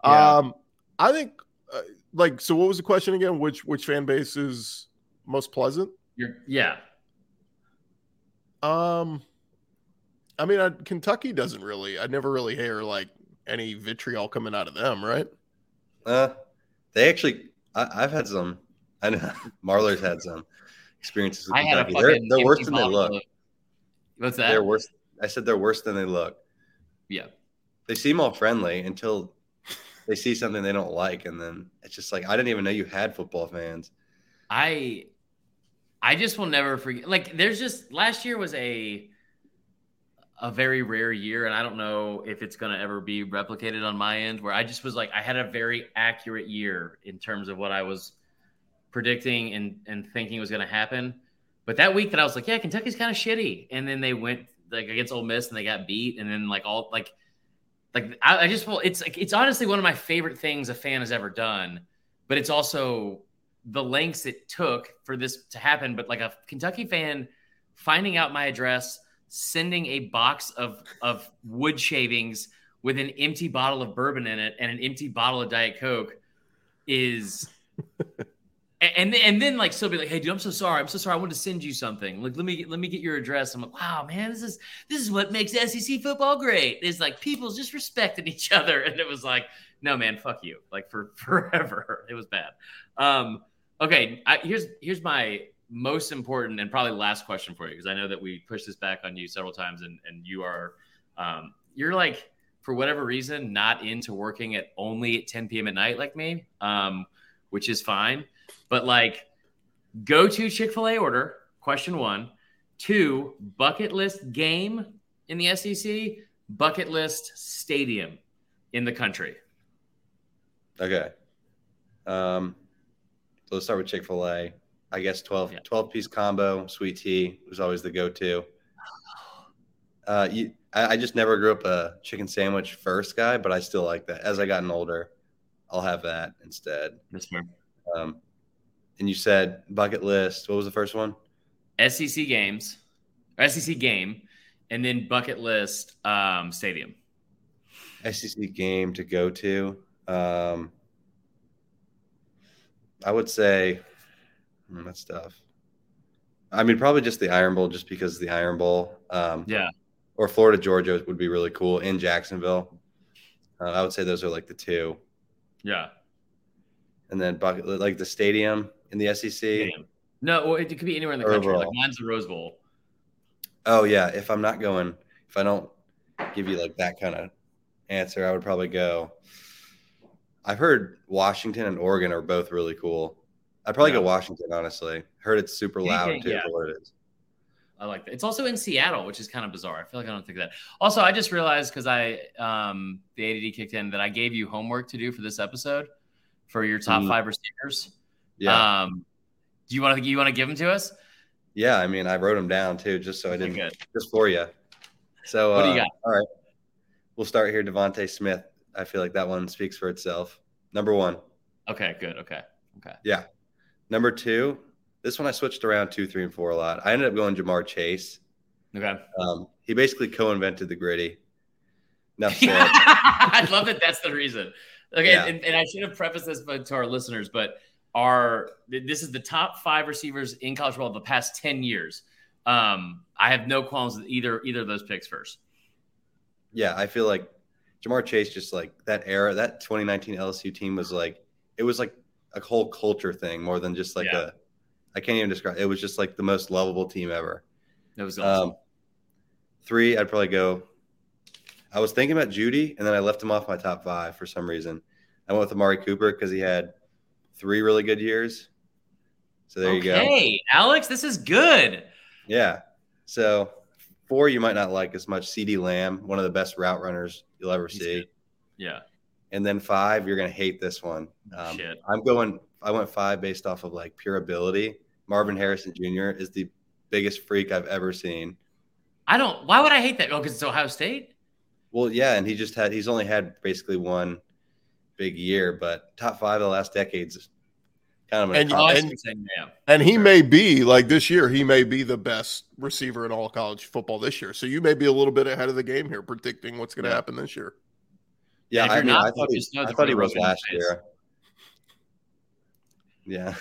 Yeah. Um, I think, uh, like, so what was the question again? Which which fan base is most pleasant? You're, yeah. Um, I mean, I, Kentucky doesn't really. I never really hear like any vitriol coming out of them, right? Uh, they actually. I, have had some. I know <laughs> Marlar's had some experiences with I Kentucky. They're, they're worse than they look. Of, what's that? They're worse. I said they're worse than they look. Yeah. They seem all friendly until they see something they don't like, and then it's just like I didn't even know you had football fans. I I just will never forget. Like, there's just last year was a a very rare year, and I don't know if it's to ever be replicated on my end. Where I just was like, I had a very accurate year in terms of what I was predicting and and thinking was to happen. But that week that I was like, yeah, Kentucky's kind of shitty, and then they went like against Ole Miss and they got beat, and then like all like like I, I just well, it's like it's honestly one of my favorite things a fan has ever done, but it's also the lengths it took for this to happen. But like a Kentucky fan finding out my address, sending a box of of wood shavings with an empty bottle of bourbon in it and an empty bottle of Diet Coke is <laughs> and and then like still be like, hey dude, I'm so sorry. I'm so sorry. I want to send you something. Like let me let me get your address. I'm like, wow, man, this is this is what makes SEC football great. Is like people just respecting each other. <laughs> And it was like, no man, fuck you. Like for <laughs> forever. It was bad. Um, Okay, I, here's here's my most important and probably last question for you because I know that we pushed this back on you several times and and you are um, you're like for whatever reason not into working at only at 10 p.m. at night like me, um, which is fine. But like, go to Chick Fil A order. Question one, two bucket list game in the SEC, bucket list stadium in the country. Okay. Um, let's start with Chick fil A. I guess 12, yeah. 12 piece combo, sweet tea was always the go to. Uh, you, I, I just never grew up a chicken sandwich first guy, but I still like that. As I gotten older, I'll have that instead. That's fair. Um, and you said bucket list. What was the first one? SEC games, SEC game, and then bucket list um, stadium. SEC game to go to. Um, I would say mm, that's tough. I mean, probably just the Iron Bowl, just because the Iron Bowl. Um, yeah. Or Florida Georgia would be really cool in Jacksonville. Uh, I would say those are like the two. Yeah. And then bucket like the stadium in the SEC. Stadium. No, well, it could be anywhere in the country. Overall. Like mine's the Rose Bowl. Oh yeah, if I'm not going, if I don't give you like that kind of answer, I would probably go. I've heard Washington and Oregon are both really cool. I'd probably yeah. go Washington, honestly. Heard it's super loud too. Yeah. it is. I like that. It's also in Seattle, which is kind of bizarre. I feel like I don't think that. Also, I just realized because I um the ADD kicked in that I gave you homework to do for this episode for your top mm. five receivers. Yeah. Um, do you want to you want to give them to us? Yeah, I mean, I wrote them down too, just so I didn't just for you. So, what do you uh, got? All right, we'll start here. DeVonta Smith. I feel like that one speaks for itself. Number one. Okay. Good. Okay. Okay. Yeah. Number two. This one I switched around two, three, and four a lot. I ended up going Ja'Marr Chase. Okay. Um, he basically co-invented the griddy. Enough <laughs> said. I love that. That's the reason. Okay, yeah. and, and I should have prefaced this to our listeners, but are this is the top five receivers in college football the past 10 years. Um, I have no qualms with either either of those picks first. Yeah, I feel like Ja'Marr Chase just like that era, that 2019 LSU team was like it was like a whole culture thing more than just like yeah. a I can't even describe it was just like the most lovable team ever. It was awesome. Um, three, I'd probably go. I was thinking about Jeudy, and then I left him off my top five for some reason. I went with Amari Cooper because he had three really good years. So there okay. you go. Hey, Alex, this is good. Yeah. So four, you might not like as much. CeeDee Lamb, one of the best route runners you'll ever He's see. Good. Yeah. And then five, you're gonna hate this one. Um, Shit. I'm going. I went five based off of like pure ability. Marvin Harrison Jr. is the biggest freak I've ever seen. I don't. Why would I hate that? Oh, because it's Ohio State. Well, yeah, and he just had. He's only had basically one big year, but top five of the last decades. Kind of and, and, and he may be like this year, he may be the best receiver in all college football this year. So you may be a little bit ahead of the game here, predicting what's going to yeah. happen this year. Yeah, I, mean, I, thought he, I thought he was last year. Yeah,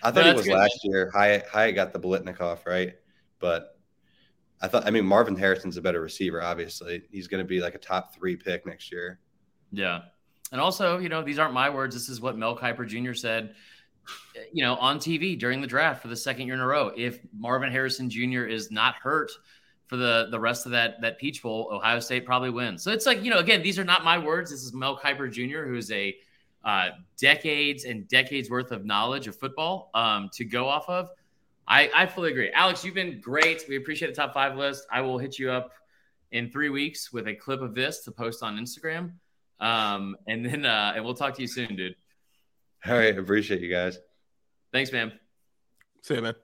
I thought no, he was good. last year. Hyatt, Hyatt got the Biletnikoff right, but I thought. I mean, Marvin Harrison's a better receiver. Obviously, he's going to be like a top three pick next year. Yeah, and also, you know, these aren't my words. This is what Mel Kiper Jr. said, you know, on TV during the draft for the second year in a row. If Marvin Harrison Jr. is not hurt for the the rest of that that Peach Bowl, Ohio State probably wins. So it's like, you know, again, these are not my words. This is Mel Kiper Jr., who is a uh, decades and decades worth of knowledge of football um, to go off of. I, I fully agree. Alex, you've been great. We appreciate the top five list. I will hit you up in three weeks with a clip of this to post on Instagram. Um, and then uh, and we'll talk to you soon, dude. <laughs> All right, I appreciate you guys. Thanks, man. See you, man.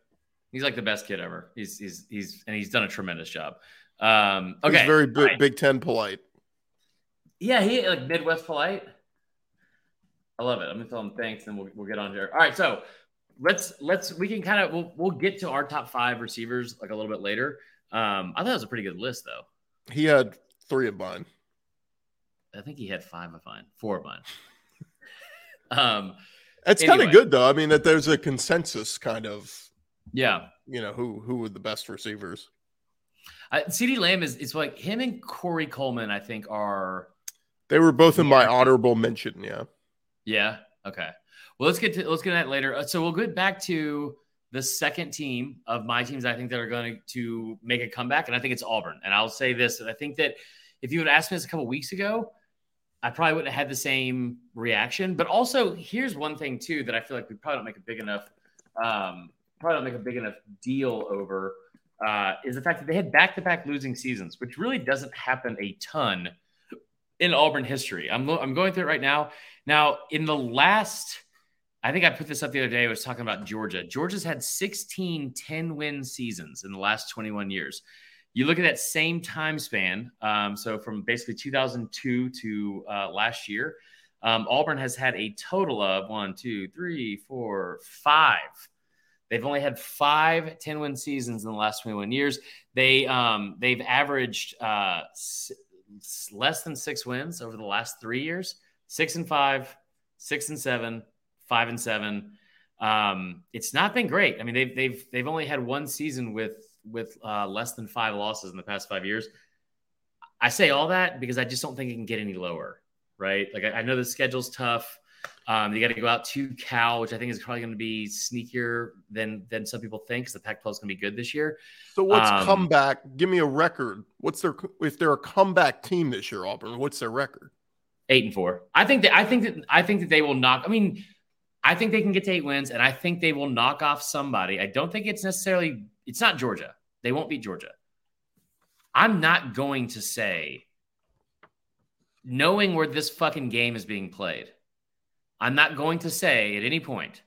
He's like the best kid ever. He's he's he's and he's done a tremendous job. Um, okay, he's very big, right. Big Ten polite. Yeah, he like Midwest polite. I love it. I'm gonna tell him thanks, and we'll we'll get on here. All right, so let's let's we can kind of we'll we'll get to our top five receivers like a little bit later. Um, I thought it was a pretty good list though. He had three of mine. I think he had five of mine, four of mine. <laughs> um, it's anyway. kind of good though. I mean, that there's a consensus kind of. Yeah. You know who who were the best receivers. CeeDee Lamb is it's like him and Corey Coleman. I think are. They were both in my honorable mention. Yeah. Yeah. Okay. Well, let's get to let's get to that later. Uh, so we'll get back to the second team of my teams. I think that are going to make a comeback, and I think it's Auburn. And I'll say this: I think that if you had asked me this a couple weeks ago, I probably wouldn't have had the same reaction. But also, here's one thing too that I feel like we probably don't make a big enough, um, probably don't make a big enough deal over, uh, is the fact that they had back-to-back losing seasons, which really doesn't happen a ton in Auburn history. I'm I'm going through it right now. Now, in the last, I think I put this up the other day. I was talking about Georgia. Georgia's had 16 10 win seasons in the last 21 years. You look at that same time span, um, so from basically 2002 to uh, last year, um, Auburn has had a total of one, two, three, four, five. They've only had five 10 win seasons in the last 21 years. They um, they've averaged uh, s- less than six wins over the last three years. Six and five, six and seven, five and seven. Um, it's not been great. I mean, they've they've they've only had one season with with uh, less than five losses in the past five years. I say all that because I just don't think it can get any lower right? Like I, I know the schedule's tough. Um, you got to go out to Cal, which I think is probably going to be sneakier than than some people think, because the Pac-12 is going to be good this year. So what's um, comeback? Give me a record. What's their if they're a comeback team this year, Auburn? What's their record? Eight and four. I think that I think that I think that they will knock. I mean, I think they can get to eight wins, and I think they will knock off somebody. I don't think it's necessarily. It's not Georgia. They won't beat Georgia. I'm not going to say knowing where this fucking game is being played, I'm not going to say at any point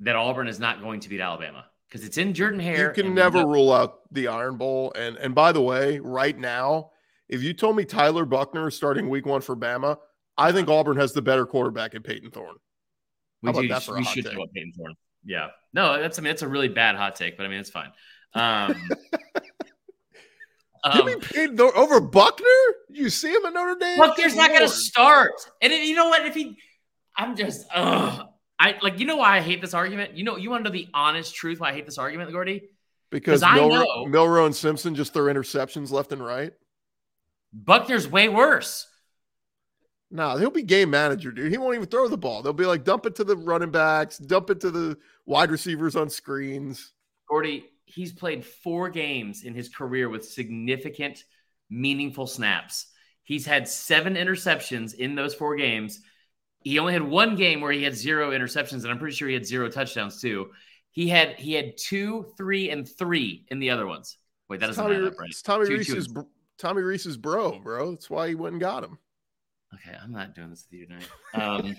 that Auburn is not going to beat Alabama because it's in Jordan Hare. You can never rule out the Iron Bowl. And and by the way, right now, if you told me Tyler Buchner is starting Week One for Bama, I think Auburn has the better quarterback in Payton Thorne. We, do, we should take? know Payton Thorne. Yeah, no, that's I mean that's a really bad hot take, but I mean it's fine. Um, <laughs> um, paid over Buchner? You see him at Notre Dame. Buchner's not going to start. And you know what? If he, I'm just, ugh. I like. You know why I hate this argument? You know, you want to know the honest truth why I hate this argument, Gordy? Because I know Milroe and Simpson just throw interceptions left and right. Buchner's way worse. No, nah, he'll be game manager, dude. He won't even throw the ball. They'll be like, dump it to the running backs, dump it to the wide receivers on screens. Gordy, he's played four games in his career with significant, meaningful snaps. He's had seven interceptions in those four games. He only had one game where he had zero interceptions, and I'm pretty sure he had zero touchdowns too. He had he had two, three, and three in the other ones. Wait, that doesn't Tommy, up, right? It's Tommy two, Rees's two. Tommy Rees's bro, bro. That's why he went and got him. Okay, I'm not doing this with you tonight. Um,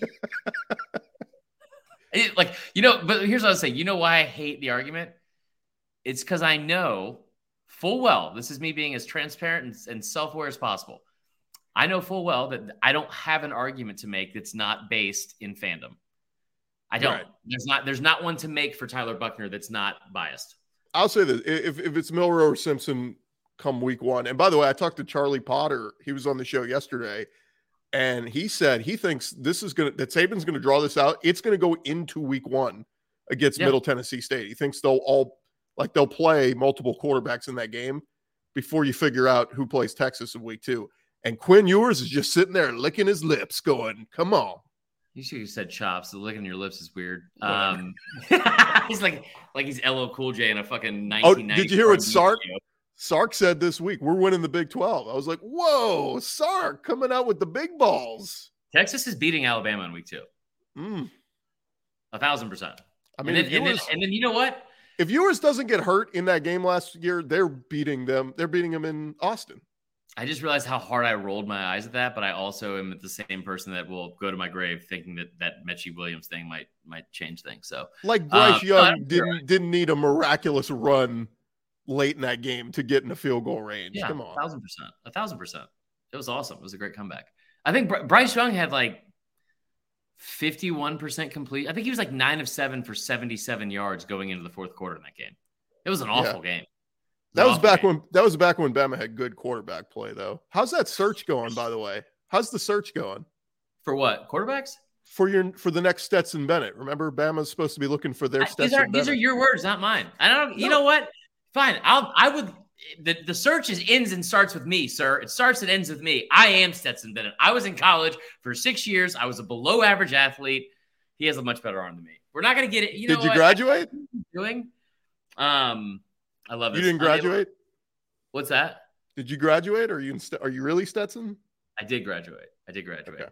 <laughs> it, like you know, but here's what I was saying. You know why I hate the argument? It's because I know full well, this is me being as transparent and, and self aware as possible. I know full well that I don't have an argument to make that's not based in fandom. I don't. Right. There's not. There's not one to make for Tyler Buchner that's not biased. I'll say this: if if it's Milroe or Simpson come week one, and by the way, I talked to Charlie Potter. He was on the show yesterday, and he said he thinks this is gonna that Saban's gonna draw this out. It's gonna go into week one against yeah. Middle Tennessee State. He thinks they'll all like they'll play multiple quarterbacks in that game before you figure out who plays Texas in week two. And Quinn Ewers is just sitting there licking his lips, going, "Come on." You should have said chops. The licking your lips is weird. Um, <laughs> he's like like he's LL Cool J in a fucking 1990. Oh, did you hear what Sark Sark said this week? We're winning the Big 12. I was like, whoa, Sark coming out with the big balls. Texas is beating Alabama in week two. Mm. A thousand percent. I mean, and then, and, then, and then you know what? If Ewers doesn't get hurt in that game last year, they're beating them. They're beating them in Austin. I just realized how hard I rolled my eyes at that, but I also am the same person that will go to my grave thinking that that Metchie Williams thing might might change things. So, like Bryce um, Young didn't didn't need a miraculous run late in that game to get in the field goal range. Yeah, Come on, a thousand percent, a thousand percent. It was awesome. It was a great comeback. I think Bryce Young had like 51% complete. I think he was like nine of seven for 77 yards going into the fourth quarter in that game. It was an awful yeah. game. That was back game. when that was back when Bama had good quarterback play, though. How's that search going, by the way? How's the search going? For what? Quarterbacks? For your for the next Stetson Bennett. Remember, Bama's supposed to be looking for their Stetson. These are, these are your words, not mine. I don't. You know what? Fine. I'll. I would the, the search is ends and starts with me, sir. It starts and ends with me. I am Stetson Bennett. I was in college for six years. I was a below average athlete. He has a much better arm than me. We're not going to get it. You Did you what? graduate? Doing? Um, I love it. You didn't graduate. What's that? Did you graduate? Or are you in, are you really Stetson? I did graduate. I did graduate. Okay.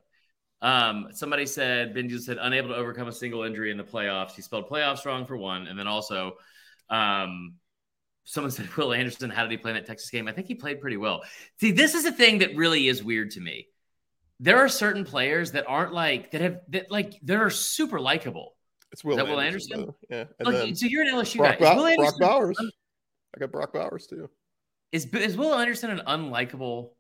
Um, somebody said Ben Benji said unable to overcome a single injury in the playoffs. He spelled playoffs wrong for one, and then also, um, someone said Will Anderson, how did he play in that Texas game? I think he played pretty well. See, this is a thing that really is weird to me. There are certain players that aren't like that have that like that are super likable. It's Will, Will Anderson. Anderson? Yeah. so you're an LSU Brock guy. Ba- Brock Bowers. I got Brock Bowers too. is is Will Anderson an unlikable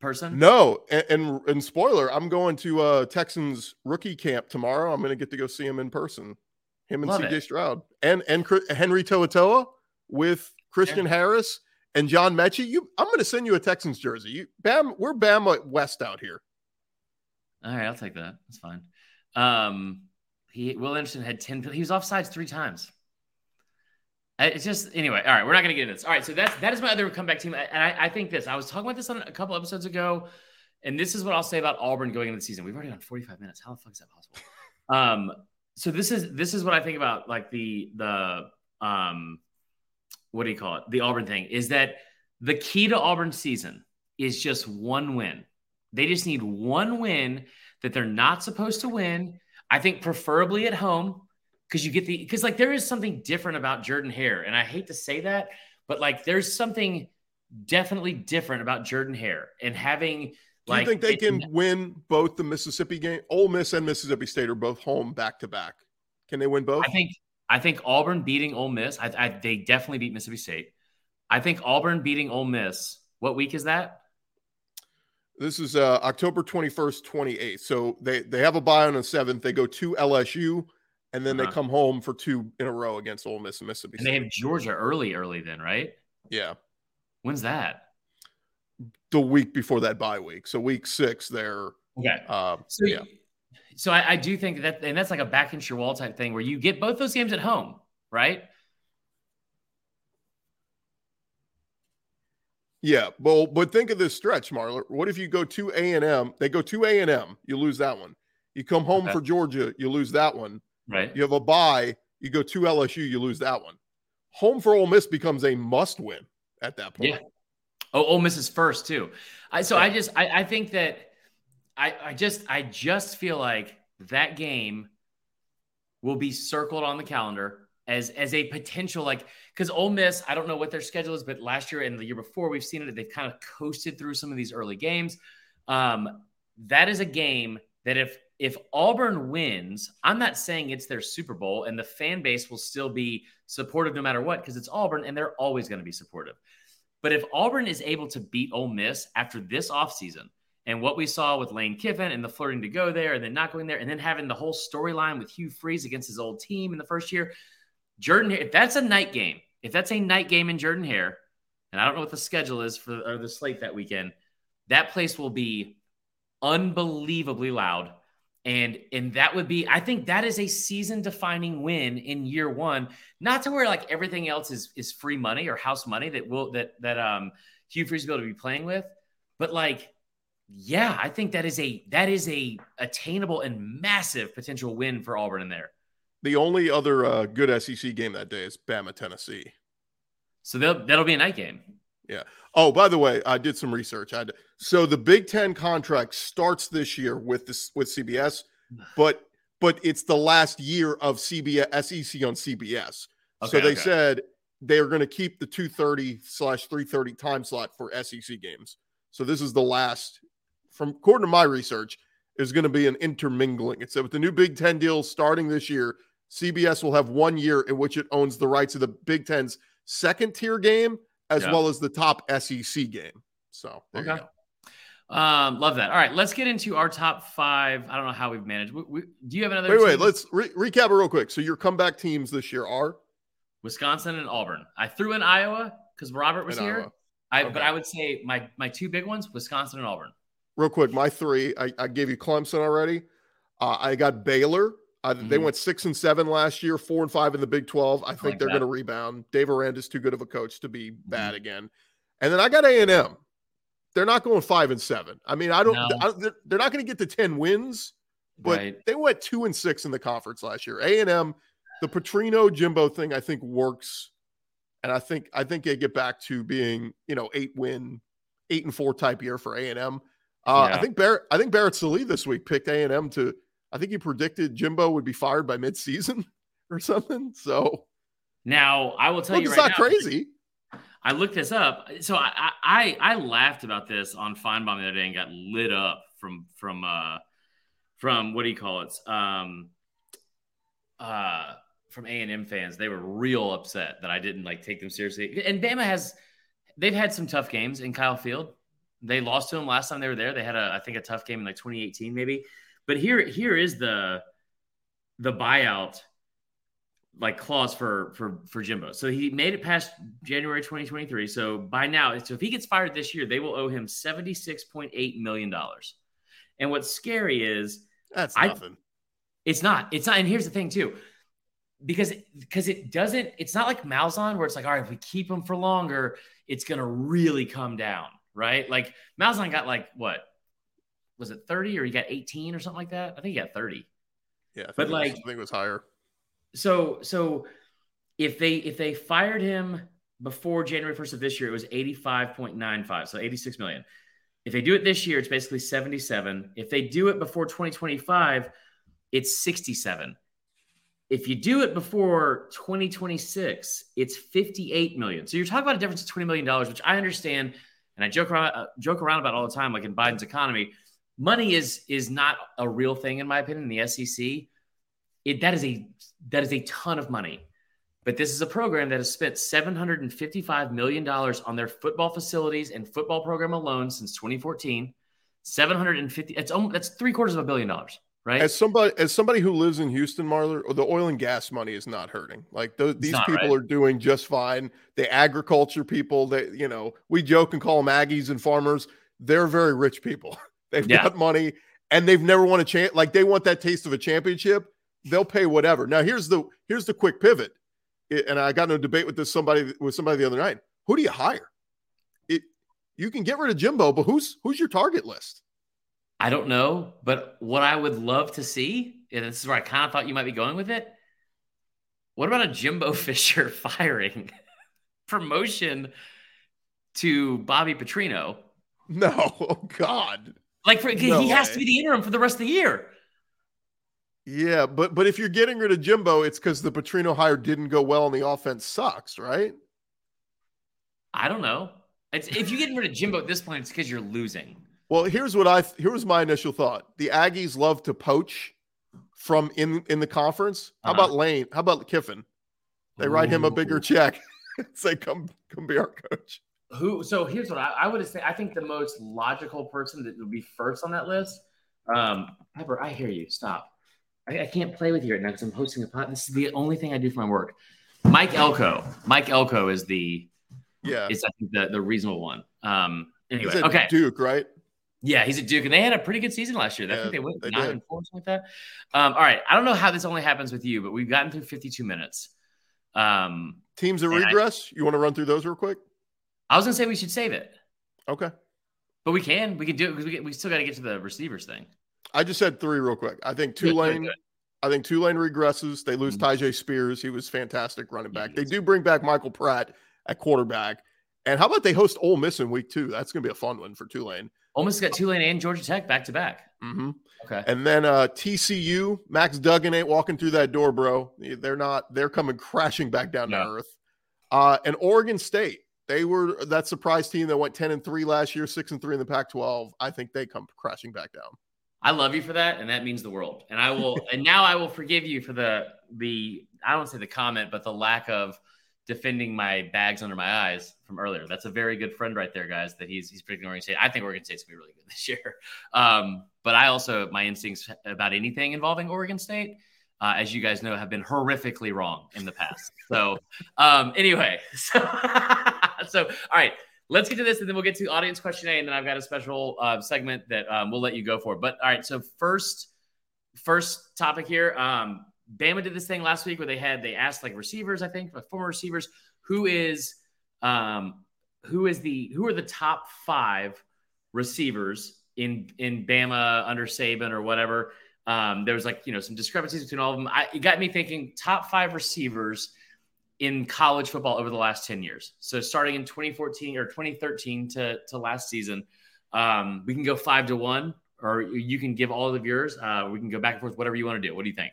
person? No, and, and, and spoiler, I'm going to uh Texans rookie camp tomorrow. I'm going to get to go see him in person. Him and CJ Stroud and and Henry To'oTo'o with Christian yeah. Harris and John Metchie. You, I'm going to send you a Texans jersey. You, Bam, we're Bama West out here. All right, I'll take that. That's fine. Um, he Will Anderson had ten. He was offsides three times. It's just anyway. All right, we're not going to get into this. All right, so that's that is my other comeback team, and I, I think this. I was talking about this on a couple episodes ago, and this is what I'll say about Auburn going into the season. We've already gone 45 minutes. How the fuck is that possible? <laughs> Um, so this is this is what I think about like the the um, what do you call it? The Auburn thing is that the key to Auburn season is just one win. They just need one win that they're not supposed to win. I think preferably at home because you get the because like there is something different about Jordan Hare, and I hate to say that, but like there's something definitely different about Jordan Hare and having. Do you think they it, can win both the Mississippi game? Ole Miss and Mississippi State are both home back to back. Can they win both? I think I think Auburn beating Ole Miss. I, I, they definitely beat Mississippi State. I think Auburn beating Ole Miss. What week is that? This is uh, October 21st, 28th. So they, they have a bye on the 7th. They go to LSU, and then uh-huh. they come home for two in a row against Ole Miss and Mississippi and State. they have Georgia early, early then, right? Yeah. When's that? The week before that bye week. So week six, they're okay. Uh, so yeah. So I, I, do think that, and that's like a back inch your wall type thing where you get both those games at home, right? Yeah, well, but think of this stretch, Marler. What if you go to A and M? They go to A and M, you lose that one. You come home okay. for Georgia, you lose that one. Right. You have a bye, you go to LSU, you lose that one. Home for Ole Miss becomes a must win at that point. Yeah. Oh, Ole Miss is first too. I, so yeah. I just I, I think that I, I just I just feel like that game will be circled on the calendar as as a potential like because Ole Miss, I don't know what their schedule is, but last year and the year before we've seen it, they've kind of coasted through some of these early games. Um, that is a game that if if Auburn wins, I'm not saying it's their Super Bowl and the fan base will still be supportive no matter what because it's Auburn and they're always going to be supportive. But if Auburn is able to beat Ole Miss after this offseason, and what we saw with Lane Kiffin and the flirting to go there and then not going there and then having the whole storyline with Hugh Freeze against his old team in the first year. Jordan, if that's a night game, if that's a night game in Jordan Hare, and I don't know what the schedule is for or the slate that weekend, that place will be unbelievably loud. And and that would be, I think that is a season defining win in year one. Not to where like everything else is is free money or house money that will that that um Hugh Freeze will be able to be playing with, but like yeah, I think that is a that is a attainable and massive potential win for Auburn in there. The only other uh, good SEC game that day is Bama Tennessee. So that'll be a night game. Yeah. Oh, by the way, I did some research. I so the Big Ten contract starts this year with this with CBS, <sighs> but but it's the last year of CBS SEC on CBS. Okay, so they okay. said they are going to keep the 230 slash 330 time slot for SEC games. So this is the last from according to my research, is going to be an intermingling. It said with the new Big Ten deal starting this year, CBS will have one year in which it owns the rights of the Big Ten's second tier game as yeah. well as the top SEC game. So there okay. you go. Um, love that. All right, let's get into our top five. I don't know how we've managed. We, we, do you have another? Wait, team? wait. Let's re- recap it real quick. So your comeback teams this year are Wisconsin and Auburn. I threw in Iowa because Robert was in here. I, okay. But I would say my my two big ones: Wisconsin and Auburn real quick, my three, I, I gave you Clemson already. Uh, I got Baylor. Uh, mm-hmm. They went six and seven last year, four and five in the Big 12. I think like they're going to rebound. Dave Aranda's too good of a coach to be mm-hmm. bad again. And then I got A and M. They're not going five and seven. I mean, I don't. No. I, they're, they're, not going to get to ten wins, but right. they went two and six in the conference last year. A and M, the Petrino Jimbo thing, I think works, and I think I think they get back to being you know eight win, eight and four type year for A and M. Uh, yeah. I think Barrett. I think Barrett Sallee this week picked A and M to. I think he predicted Jimbo would be fired by midseason <laughs> or something. So now I will tell Look, you, it's right not now, crazy. I looked this up. So I, I I laughed about this on Finebaum the other day and got lit up from from uh from what do you call it? Um uh from A and M fans. They were real upset that I didn't like take them seriously. And Bama has they've had some tough games in Kyle Field. They lost to him last time they were there. They had a I think a tough game in like 2018 maybe. But here here is the the buyout like clause for for for Jimbo. So he made it past January 2023. So by now, so if he gets fired this year, they will owe him 76.8 million dollars. And what's scary is that's nothing. I, it's not. It's not. And here's the thing too, because because it doesn't. It's not like Malzahn where it's like, all right, if we keep him for longer, it's gonna really come down, right? Like Malzahn got like what was it 30 or he got 18 or something like that? I think he got 30. Yeah, but like was, I think it was higher. So so if they if they fired him before January 1st of this year, it was 85.95, so 86 million. If they do it this year, it's basically 77. If they do it before 2025, it's 67. If you do it before 2026, it's 58 million. So you're talking about a difference of 20 million dollars, which I understand, and I joke around uh, joke around about all the time, like in Biden's economy. Money is is not a real thing in my opinion in the SEC. It, that is a that is a ton of money. But this is a program that has spent $755 million on their football facilities and football program alone since 2014. 750 it's almost that's three quarters of a billion dollars right as somebody as somebody who lives in houston marler the oil and gas money is not hurting like the, these not, people right? are doing just fine the agriculture people that you know we joke and call them aggies and farmers they're very rich people <laughs> they've yeah. got money and they've never won a chance like they want that taste of a championship they'll pay whatever. Now here's the here's the quick pivot, it, and I got in a debate with this somebody with somebody the other night. Who do you hire? It you can get rid of Jimbo, but who's who's your target list? I don't know, but what I would love to see, and this is where I kind of thought you might be going with it. What about a Jimbo <laughs> Fisher firing <laughs> promotion to Bobby Petrino? No, oh God. Like for, no he way. has to be the interim for the rest of the year. Yeah, but but if you're getting rid of Jimbo, it's because the Petrino hire didn't go well and the offense sucks, right? I don't know. It's, if you get rid of Jimbo at this point, it's because you're losing. Well, here's what I here's my initial thought. The Aggies love to poach from in in the conference. How uh-huh. about Lane? How about Kiffin? They Ooh. write him a bigger check. <laughs> Say, come come be our coach. Who? So here's what I, I would say. I think the most logical person that would be first on that list. Um, Pepper, I hear you. Stop. I, I can't play with you right now because I'm hosting a pot. This is the only thing I do for my work. Mike Elko. Mike Elko is the yeah. Is I think the the reasonable one. Um. Anyway, okay. Duke, right? Yeah, he's a Duke, and they had a pretty good season last year. Yeah, I think they went they nine did. and four, something like that. Um, all right, I don't know how this only happens with you, but we've gotten through 52 minutes. Um, Teams of regress. I, you want to run through those real quick? I was gonna say we should save it. Okay, but we can. We can do it because we, we still got to get to the receivers thing. I just said three real quick. I think Tulane. Good, I think Tulane regresses. They lose mm-hmm. Tyjae Spears. He was fantastic running back. They do bring back Michael Pratt at quarterback. And how about they host Ole Miss in week two? That's going to be a fun one for Tulane. Ole Miss got Tulane and Georgia Tech back to back. Mm-hmm. Okay. And then uh, TCU, Max Duggan ain't walking through that door, bro. They're not. They're coming <laughs> crashing back down to earth. Uh, and Oregon State, they were that surprise team that went ten and three last year, six and three in the Pac-12. I think they come crashing back down. I love you for that, and that means the world. And I will, and now I will forgive you for the the I don't say the comment, but the lack of defending my bags under my eyes from earlier. That's a very good friend right there, guys. That he's he's predicting Oregon State. I think Oregon State's gonna be really good this <laughs> year. Um, but I also my instincts about anything involving Oregon State, uh, as you guys know, have been horrifically wrong in the past. So um, anyway, <laughs> so <laughs> so all right let's get to this and then we'll get to audience question A. And then I've got a special uh, segment that um, we'll let you go for. But all right, so first, first topic here. Um, Bama did this thing last week where they had they asked like receivers, I think, former receivers, who is um, who is the who are the top five receivers in in Bama under Saban or whatever. Um, there was like you know some discrepancies between all of them. I, it got me thinking top five receivers in college football over the last 10 years. So starting in 2014 or 2013 to, to last season, um, we can go five to one, or you can give all of yours. Uh, we can go back and forth, whatever you want to do. What do you think?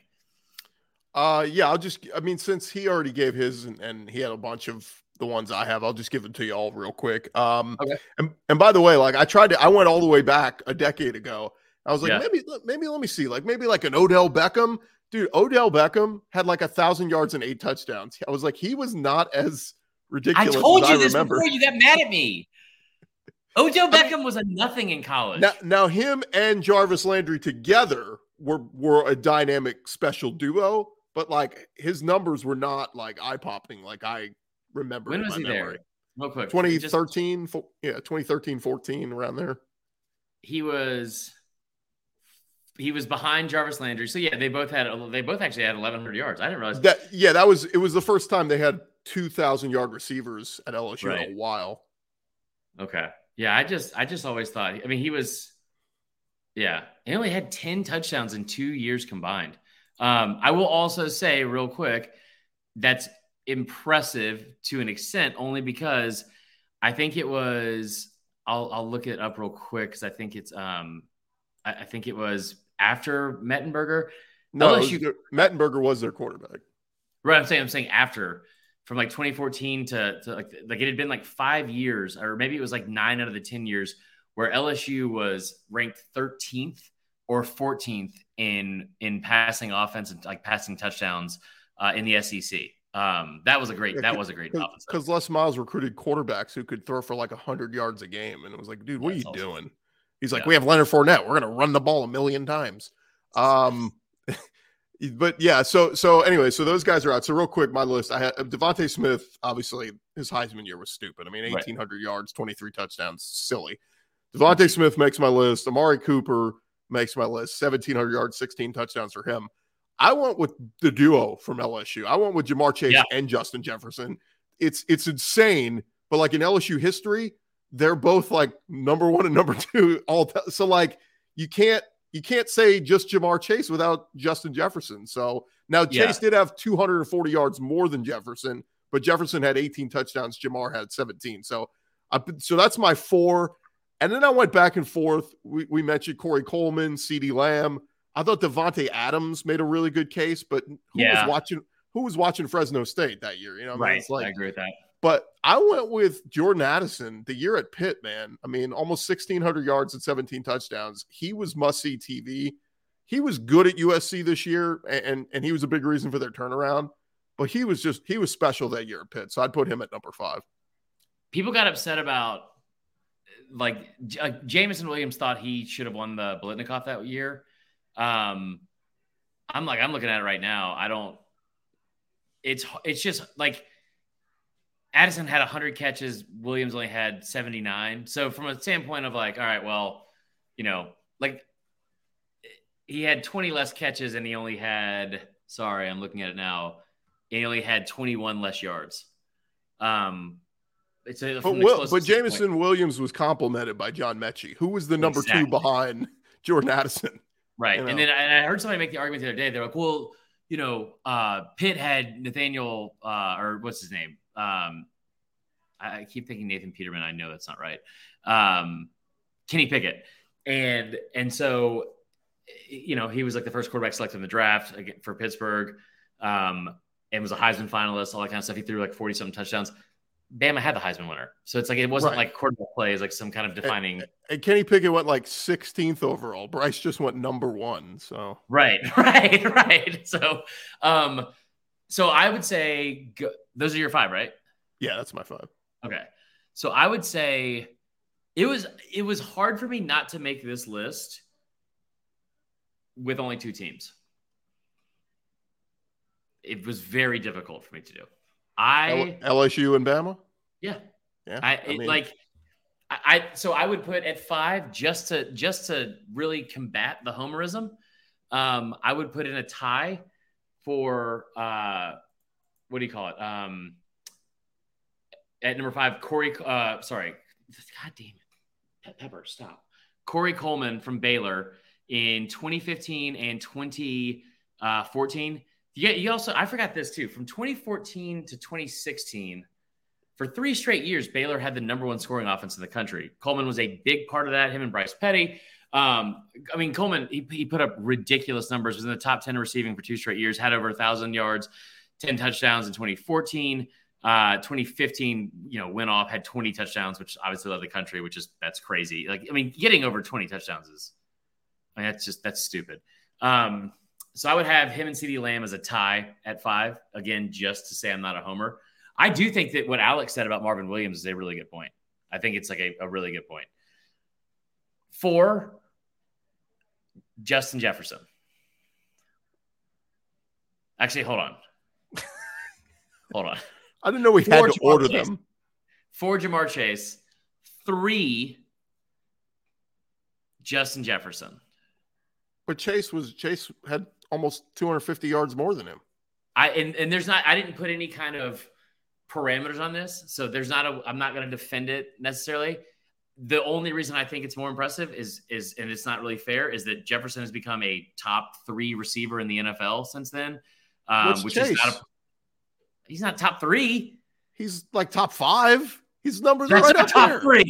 Uh, yeah, I'll just, I mean, since he already gave his and, and he had a bunch of the ones I have, I'll just give it to you all real quick. Um, okay. and, and by the way, like I tried to, I went all the way back a decade ago. I was like, yeah. maybe, maybe let me see, like maybe like an Odell Beckham dude, Odell Beckham had like a thousand yards and eight touchdowns. I was like, he was not as ridiculous. I told you this remember. before. You got mad at me. Odell Beckham <laughs> I mean, was a nothing in college. Now, now, him and Jarvis Landry together were were a dynamic special duo, but like his numbers were not like eye popping like I remember. When was he memory. there? Real quick. 2013, Just, yeah, 2013, 14, around there. He was he was behind Jarvis Landry. So yeah, they both had they both actually had 1100 yards. I didn't realize that. Yeah, that was it was the first time they had 2000 yard receivers at LSU right. in a while. Okay. Yeah, I just I just always thought I mean he was yeah, he only had 10 touchdowns in 2 years combined. Um, I will also say real quick that's impressive to an extent only because I think it was I'll I'll look it up real quick because I think it's um I, I, think it was after Mettenberger. No, LSU, Mettenberger was their quarterback. Right, I'm saying I'm saying after from like 2014 to, to like like it had been like five years or maybe it was like nine out of the ten years where LSU was ranked 13th or 14th in in passing offense and like passing touchdowns uh, in the SEC. Um, that was a great. Yeah, that was a great offense. Because Les Miles recruited quarterbacks who could throw for like hundred yards a game, and it was like, dude, what That's are you awesome. doing? He's like, yeah. we have Leonard Fournette. We're gonna run the ball a million times. Um, <laughs> but yeah. So so anyway, so those guys are out. So real quick, my list. I had uh, DeVonta Smith. Obviously, his Heisman year was stupid. I mean, eighteen hundred right. yards, twenty three touchdowns, silly. DeVonta Smith makes my list. Amari Cooper makes my list. Seventeen hundred yards, sixteen touchdowns for him. I went with the duo from LSU. I went with Ja'Marr Chase yeah. and Justin Jefferson. It's it's insane, but like in LSU history, they're both like number one and number <laughs> two all. T- so like you can't you can't say just Ja'Marr Chase without Justin Jefferson. So now Chase yeah. did have 240 yards more than Jefferson, but Jefferson had 18 touchdowns. Ja'Marr had 17. So I, so that's my four. And then I went back and forth. We, we mentioned Corey Coleman, CeeDee Lamb. I thought Davante Adams made a really good case, but who yeah. was watching who was watching Fresno State that year? You know, right? I, mean, like, I agree with that. But I went with Jordan Addison the year at Pitt, man. I mean, almost 1,600 yards and 17 touchdowns. He was must see TV. He was good at USC this year, and, and he was a big reason for their turnaround. But he was just, he was special that year at Pitt. So I'd put him at number five. People got upset about, like, Jameson Williams thought he should have won the Biletnikoff that year. Um, I'm like, I'm looking at it right now. I don't, it's, it's just like, Addison had 100 catches. Williams only had 79. So from a standpoint of like, all right, well, you know, like he had 20 less catches and he only had, sorry, I'm looking at it now. He only had 21 less yards. Um, it's a, but, Will, but Jameson. Williams was complimented by John Metchie, who was the number exactly. two behind <laughs> Jordan Addison. Right. You know? And then I, I heard somebody make the argument the other day. They're like, well, you know, uh, Pitt had Nathaniel, uh, or what's his name? Um, I keep thinking Nathan Peterman. I know that's not right. Um, Kenny Pickett, and and so you know he was like the first quarterback selected in the draft for Pittsburgh, um, and was a Heisman finalist, all that kind of stuff. He threw like forty something touchdowns. Bama had the Heisman winner, so it's like it wasn't right. like quarterback plays, like some kind of defining. And, and, Kenny Pickett went like 16th overall. Bryce just went number one. So right, <laughs> right, right. So, um, so I would say go, those are your five, right? Yeah, that's my five. Okay. So I would say it was it was hard for me not to make this list with only two teams. It was very difficult for me to do. I LSU and Bama. Yeah, yeah. I, I mean, like I so I would put at five just to just to really combat the homerism. Um, I would put in a tie for uh, what do you call it? Um, at number five, Corey. Uh, sorry, God damn it, Pepper, stop. Corey Coleman from Baylor in 2015 and 2014. Yeah, you also I forgot this too. From 2014 to 2016, for three straight years, Baylor had the number one scoring offense in the country. Coleman was a big part of that. Him and Bryce Petty. Um, I mean, Coleman he, he put up ridiculous numbers. Was in the top 10 receiving for two straight years. Had over a thousand yards, 10 touchdowns in 2014. Uh, 2015, you know, went off, had 20 touchdowns, which obviously led the country, which is that's crazy. Like, I mean, getting over 20 touchdowns is, I mean, that's just that's stupid. Um, so I would have him and CeeDee Lamb as a tie at five. Again, just to say I'm not a homer. I do think that what Alex said about Marvin Williams is a really good point. I think it's like a, a really good point. Four, Justin Jefferson. Actually, hold on. hold on. <laughs> I didn't know we Four, had to Ja'Marr order Chase. them. Four, Ja'Marr Chase. Three, Justin Jefferson. But Chase was Chase had almost 250 yards more than him. I and, and there's not I didn't put any kind of parameters on this, so there's not a I'm not going to defend it necessarily. The only reason I think it's more impressive is is and it's not really fair is that Jefferson has become a top three receiver in the NFL since then, um, which Chase? is not a, he's not top three. He's like top five. His numbers That's right up top there. three.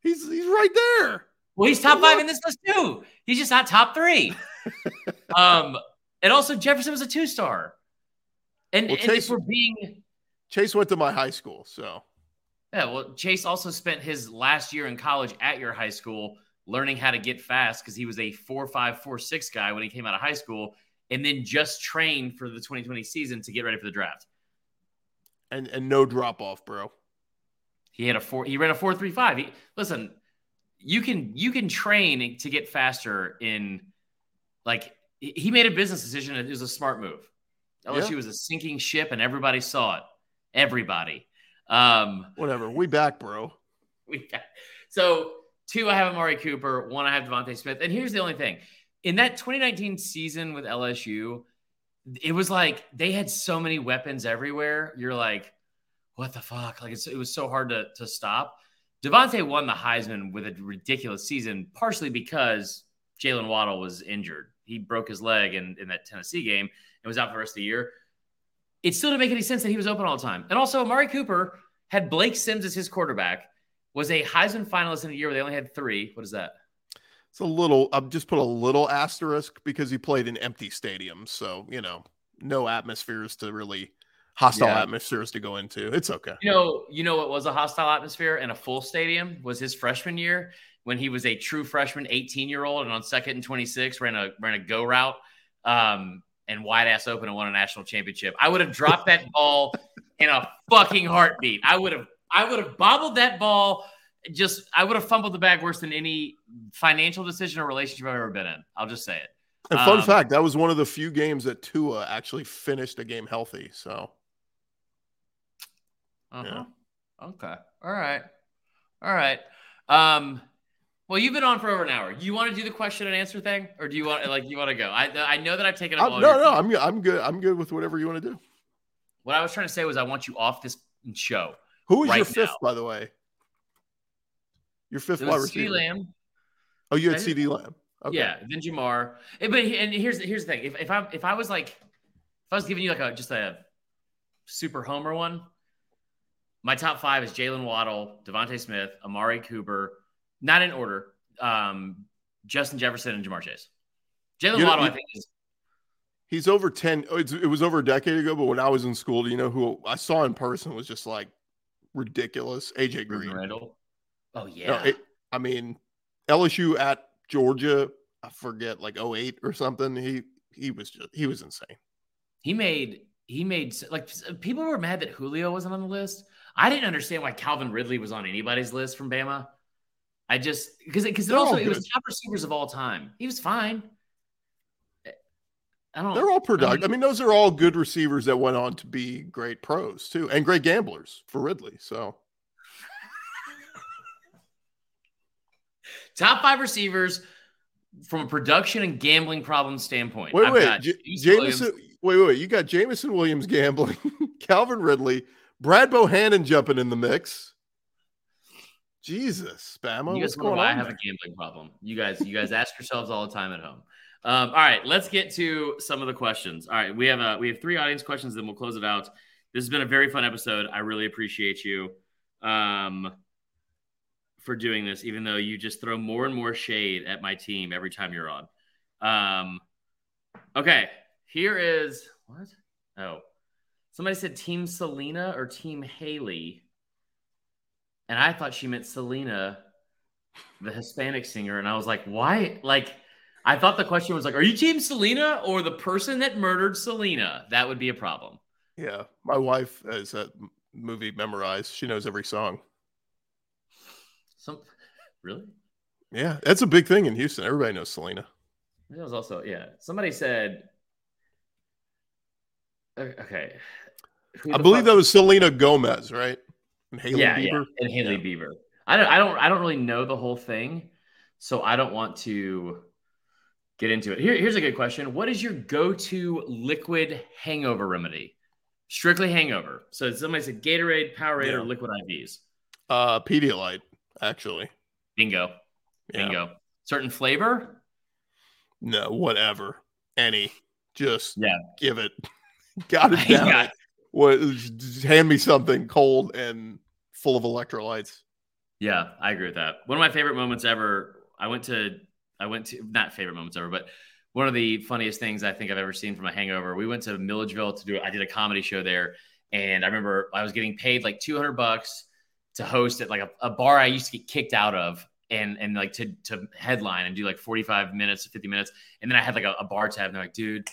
He's he's right there. Well, he's top five in this list too. He's just not top three. <laughs> um, and also Jefferson was a two star. And, well, and Chase, if we're being Chase went to my high school, so yeah. Well, Chase also spent his last year in college at your high school learning how to get fast because he was a four five four six guy when he came out of high school, and then just trained for the 2020 season to get ready for the draft. And and no drop off, bro. He had a four. He ran a four three five. He listen. You can you can train to get faster in like he made a business decision. It was a smart move. LSU yeah. was a sinking ship, and everybody saw it. Everybody. Um, Whatever. We back, bro. <laughs> We back. So two, I have Amari Cooper. One, I have DeVonta Smith. And here's the only thing: in that 2019 season with LSU, it was like they had so many weapons everywhere. You're like, what the fuck? Like it was so hard to to stop. DeVonta won the Heisman with a ridiculous season, partially because Jaylen Waddle was injured. He broke his leg in, in that Tennessee game and was out for the rest of the year. It still didn't make any sense that he was open all the time. And also, Amari Cooper had Blake Sims as his quarterback, was a Heisman finalist in a year where they only had three. What is that? It's a little, I've just put a little asterisk because he played in empty stadiums. So, you know, no atmospheres to really hostile yeah. atmospheres to go into. It's okay. You know, you know what was a hostile atmosphere in a full stadium was his freshman year when he was a true freshman, 18 year old, and on second and 26 ran a ran a go route um, and wide ass open and won a national championship. I would have dropped that <laughs> ball in a fucking heartbeat. I would have I would have bobbled that ball. Just I would have fumbled the bag worse than any financial decision or relationship I've ever been in. I'll just say it. And fun um, fact, that was one of the few games that Tua actually finished a game healthy. So, uh-huh. yeah. Okay. All right. All right. Um, well, you've been on for over an hour. You want to do the question and answer thing, or do you want like you want to go? I I know that I've taken up. no, no, I'm I'm good. I'm good with whatever you want to do. What I was trying to say was I want you off this show. Who is right your fifth, now. by the way? Your fifth wide receiver. Lamb. Oh, you had CeeDee Lamb. Okay. Yeah, then Ja'Marr. Eh, but and here's here's the thing. If if I if I was like if I was giving you like a just a super homer one, my top five is Jaylen Waddle, DeVonta Smith, Amari Cooper, not in order. Um, Justin Jefferson and Ja'Marr Chase. Jaylen you know, Waddle, I think, is he's over 10 it was over a decade ago but when i was in school do you know who i saw in person was just like ridiculous? Aj green. Randall. oh yeah. no, it, i mean lsu at georgia i forget like 08 or something. He he was just he was insane. He made he made like people were mad that julio wasn't on the list. I didn't understand why calvin ridley was on anybody's list from bama I just because because it also it was top receivers of all time. He was fine. I don't. They're all productive. I mean, I mean, those are all good receivers that went on to be great pros too, and great gamblers for Ridley. So, <laughs> top five receivers from a production and gambling problem standpoint. Wait, I've wait, J- Jameson. Wait, wait, you got Jameson Williams gambling, <laughs> Calvin Ridley, Brad Bohannon jumping in the mix. Jesus, Bama. You guys what's why I have there? a gambling problem. You guys, you guys ask yourselves all the time at home. Um, all right, let's get to some of the questions. All right, we have a we have three audience questions, then we'll close it out. This has been a very fun episode. I really appreciate you um, for doing this, even though you just throw more and more shade at my team every time you're on. Um, okay, here is what? Oh, somebody said Team Selena or Team Haley, and I thought she meant Selena, the Hispanic singer, and I was like, why? Like I thought the question was like, are you team Selena or the person that murdered Selena? That would be a problem. Yeah. My wife is a movie memorized. She knows every song. Some really? Yeah, that's a big thing in Houston. Everybody knows Selena. That was also yeah. Somebody said, okay. I believe fuck? that was Selena Gomez, right? And Hailey yeah, Bieber. Yeah. And Hailey yeah. Bieber. I don't. I don't. I don't really know the whole thing, so I don't want to get into it. Here, here's a good question. What is your go-to liquid hangover remedy? Strictly hangover. So somebody said Gatorade, Powerade, yeah. or liquid IVs. Uh, Pedialyte, actually. Bingo. Bingo. Yeah. Certain flavor? No, whatever. Any. Just yeah. give it. <laughs> Got it <laughs> down. Got What, hand me something cold and full of electrolytes. Yeah, I agree with that. One of my favorite moments ever. I went to I went to not favorite moments ever, but one of the funniest things I think I've ever seen from a hangover. We went to Milledgeville to do I did a comedy show there, and I remember I was getting paid like 200 bucks to host at like a, a bar I used to get kicked out of and and like to to headline and do like 45 minutes to 50 minutes. And then I had like a, a bar tab and they're like, dude,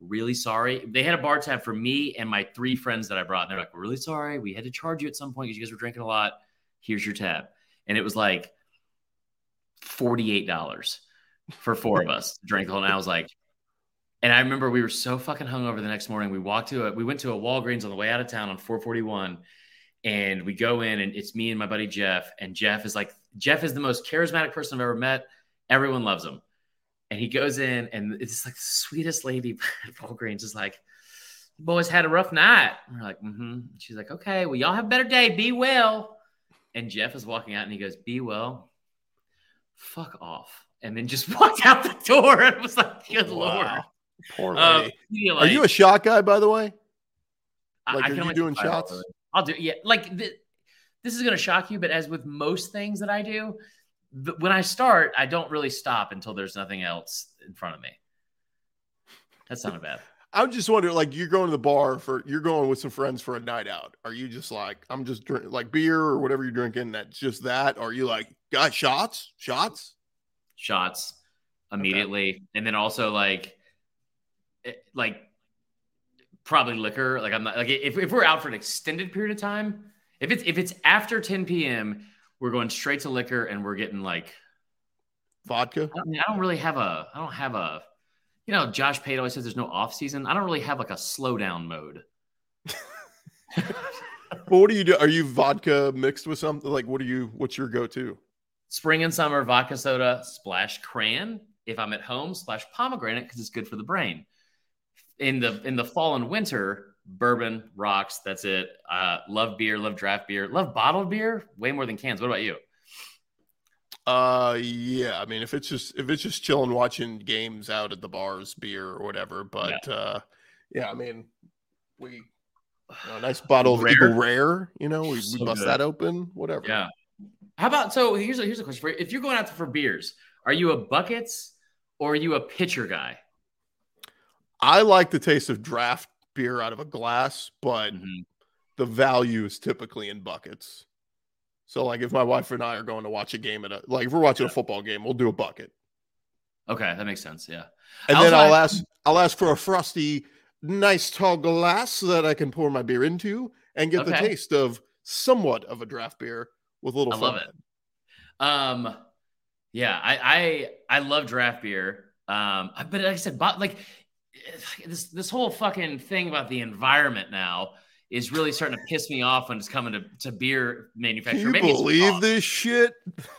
really sorry. They had a bar tab for me and my three friends that I brought. And they're like, really sorry. We had to charge you at some point because you guys were drinking a lot. Here's your tab. And it was like $48 for four of us to drink the whole. And I was like, and I remember we were so fucking hungover the next morning. We walked to a, we went to a Walgreens on the way out of town on 441, and we go in, and it's me and my buddy Jeff. And Jeff is like, Jeff is the most charismatic person I've ever met. Everyone loves him. And he goes in, and it's like the sweetest lady <laughs> at Walgreens is like, boys had a rough night. And we're like, mm-hmm. She's like, okay, well, y'all have a better day. Be well. And Jeff is walking out, and he goes, be well. Fuck off and then just <laughs> walked out the door. <laughs> It was like, good wow. lord. Poor um, lady. Are you a shot guy, by the way? Like, I, are you doing shots? I'll do. Yeah, like the, this is going to shock you, but as with most things that I do, when I start, I don't really stop until there's nothing else in front of me. That's not bad. <laughs> I'm just wondering, like, you're going to the bar for, you're going with some friends for a night out. Are you just like, I'm just like beer or whatever you're drinking? That's just that. Or are you like, got shots, shots? shots immediately, okay. and then also like like probably liquor. Like I'm not like if, if we're out for an extended period of time, if it's if it's after 10 p.m., we're going straight to liquor and we're getting like vodka. I don't, I don't really have a I don't have a you know Josh Pate always says there's no off season. I don't really have like a slow down mode. <laughs> well, what do you do? Are you vodka mixed with something? Like, what do you? What's your go-to? Spring and summer vodka soda, splash cran. If I'm at home, splash pomegranate because it's good for the brain. In the in the fall and winter, bourbon rocks. That's it. Uh, love beer, love draft beer, love bottled beer way more than cans. What about you? Uh, yeah. I mean, if it's just if it's just chilling, watching games out at the bars, beer or whatever. But yeah. uh, yeah. I mean, we know, nice bottle of rare. Rare. You know, we, so we bust good. that open. Whatever. Yeah. How about so? Here's a, here's a question for you. If you're going out for beers, are you a buckets or are you a pitcher guy? I like the taste of draft beer out of a glass, but mm-hmm. the value is typically in buckets. So, like, if my wife and I are going to watch a game at a like, if we're watching yeah. a football game, we'll do a bucket. Okay, that makes sense. Yeah, and then I'll I... ask I'll ask for a frosty, nice tall glass that I can pour my beer into and get okay. the taste of somewhat of a draft beer with a little. I love it. Um, yeah, I I I love draft beer. Um, but like I said, but like <sighs> this this whole fucking thing about the environment now is really starting to piss me off when it's coming to, to beer manufacturing. Can you Maybe believe this shit?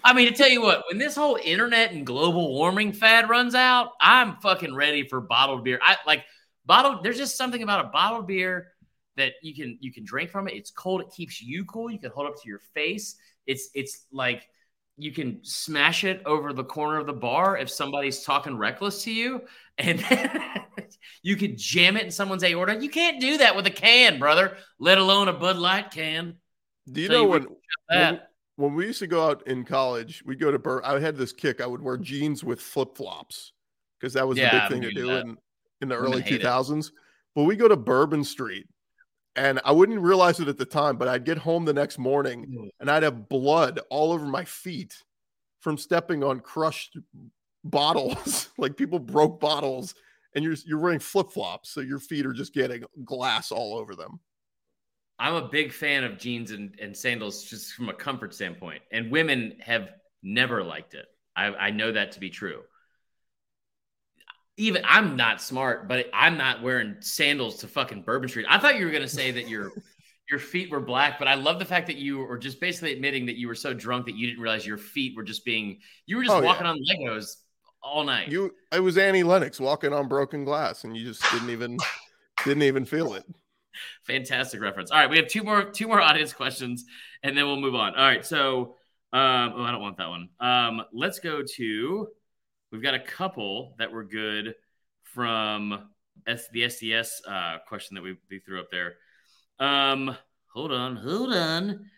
I mean, to tell you what, when this whole internet and global warming fad runs out, I'm fucking ready for bottled beer. I like bottled. There's just something about a bottled beer that you can you can drink from it. It's cold. It keeps you cool. You can hold up to your face. It's it's like you can smash it over the corner of the bar if somebody's talking reckless to you, <laughs> and you could jam it in someone's aorta. You can't do that with a can, brother. Let alone a Bud Light can. Do you so know you when, when when we used to go out in college, we'd go to Bur. I had this kick. I would wear jeans with flip flops because that was yeah, the big thing to do in, in the early two thousands. But we go to Bourbon Street and I wouldn't realize it at the time, but I'd get home the next morning mm. and I'd have blood all over my feet from stepping on crushed bottles. <laughs> like people broke bottles, and you're you're wearing flip flops, so your feet are just getting glass all over them. I'm a big fan of jeans and, and sandals just from a comfort standpoint, and women have never liked it. I, I know that to be true. Even I'm not smart, but I'm not wearing sandals to fucking Bourbon Street. I thought you were gonna say that your <laughs> your feet were black, but I love the fact that you were just basically admitting that you were so drunk that you didn't realize your feet were just being you were just oh, walking yeah. on Legos all night. You it was Annie Lennox walking on broken glass, and you just didn't even <laughs> didn't even feel it. Fantastic reference. All right, we have two more two more audience questions, and then we'll move on. All right, so um, oh, I don't want that one. Um, let's go to. We've got a couple that were good from S, the SDS uh, question that we, we threw up there. Um, hold on, hold on.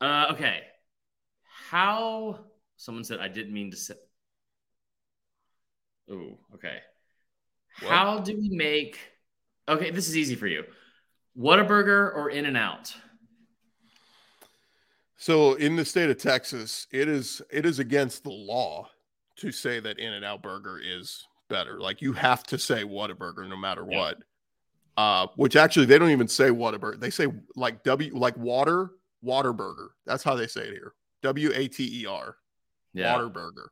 Uh, okay, how? Someone said I didn't mean to say. Oh, okay. What? How do we make? Okay, this is easy for you. Whataburger or In and Out? So in the state of Texas, it is it is against the law to say that In and Out Burger is better. Like you have to say Whataburger no matter yeah. what. Uh, which actually they don't even say Whataburger. They say like W like water water burger. That's how they say it here. W A T E R. Yeah. Water burger.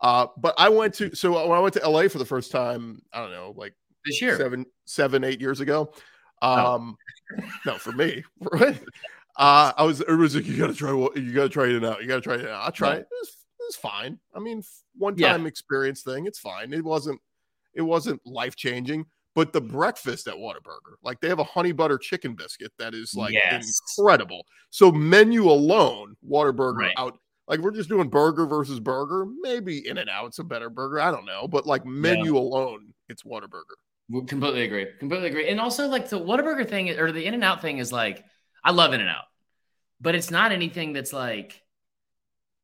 Uh, but I went to so when I went to LA for the first time, I don't know, like this year, seven, seven, eight years ago. Um, no, no for me? <laughs> Uh, I was, it was like, you gotta try, you gotta try it out. You gotta try it out. I tried it. It's, it's fine. I mean, one time yeah. experience thing. It's fine. It wasn't, it wasn't life changing. But the breakfast at Whataburger, like they have a honey butter chicken biscuit that is like yes. incredible. So menu alone, Whataburger right. out like we're just doing burger versus burger. Maybe In and Out's a better burger. I don't know, but like menu yeah. alone, it's Whataburger. We completely agree. Completely agree. And also like the Whataburger thing or the In and Out thing is like I love In and Out, but it's not anything that's like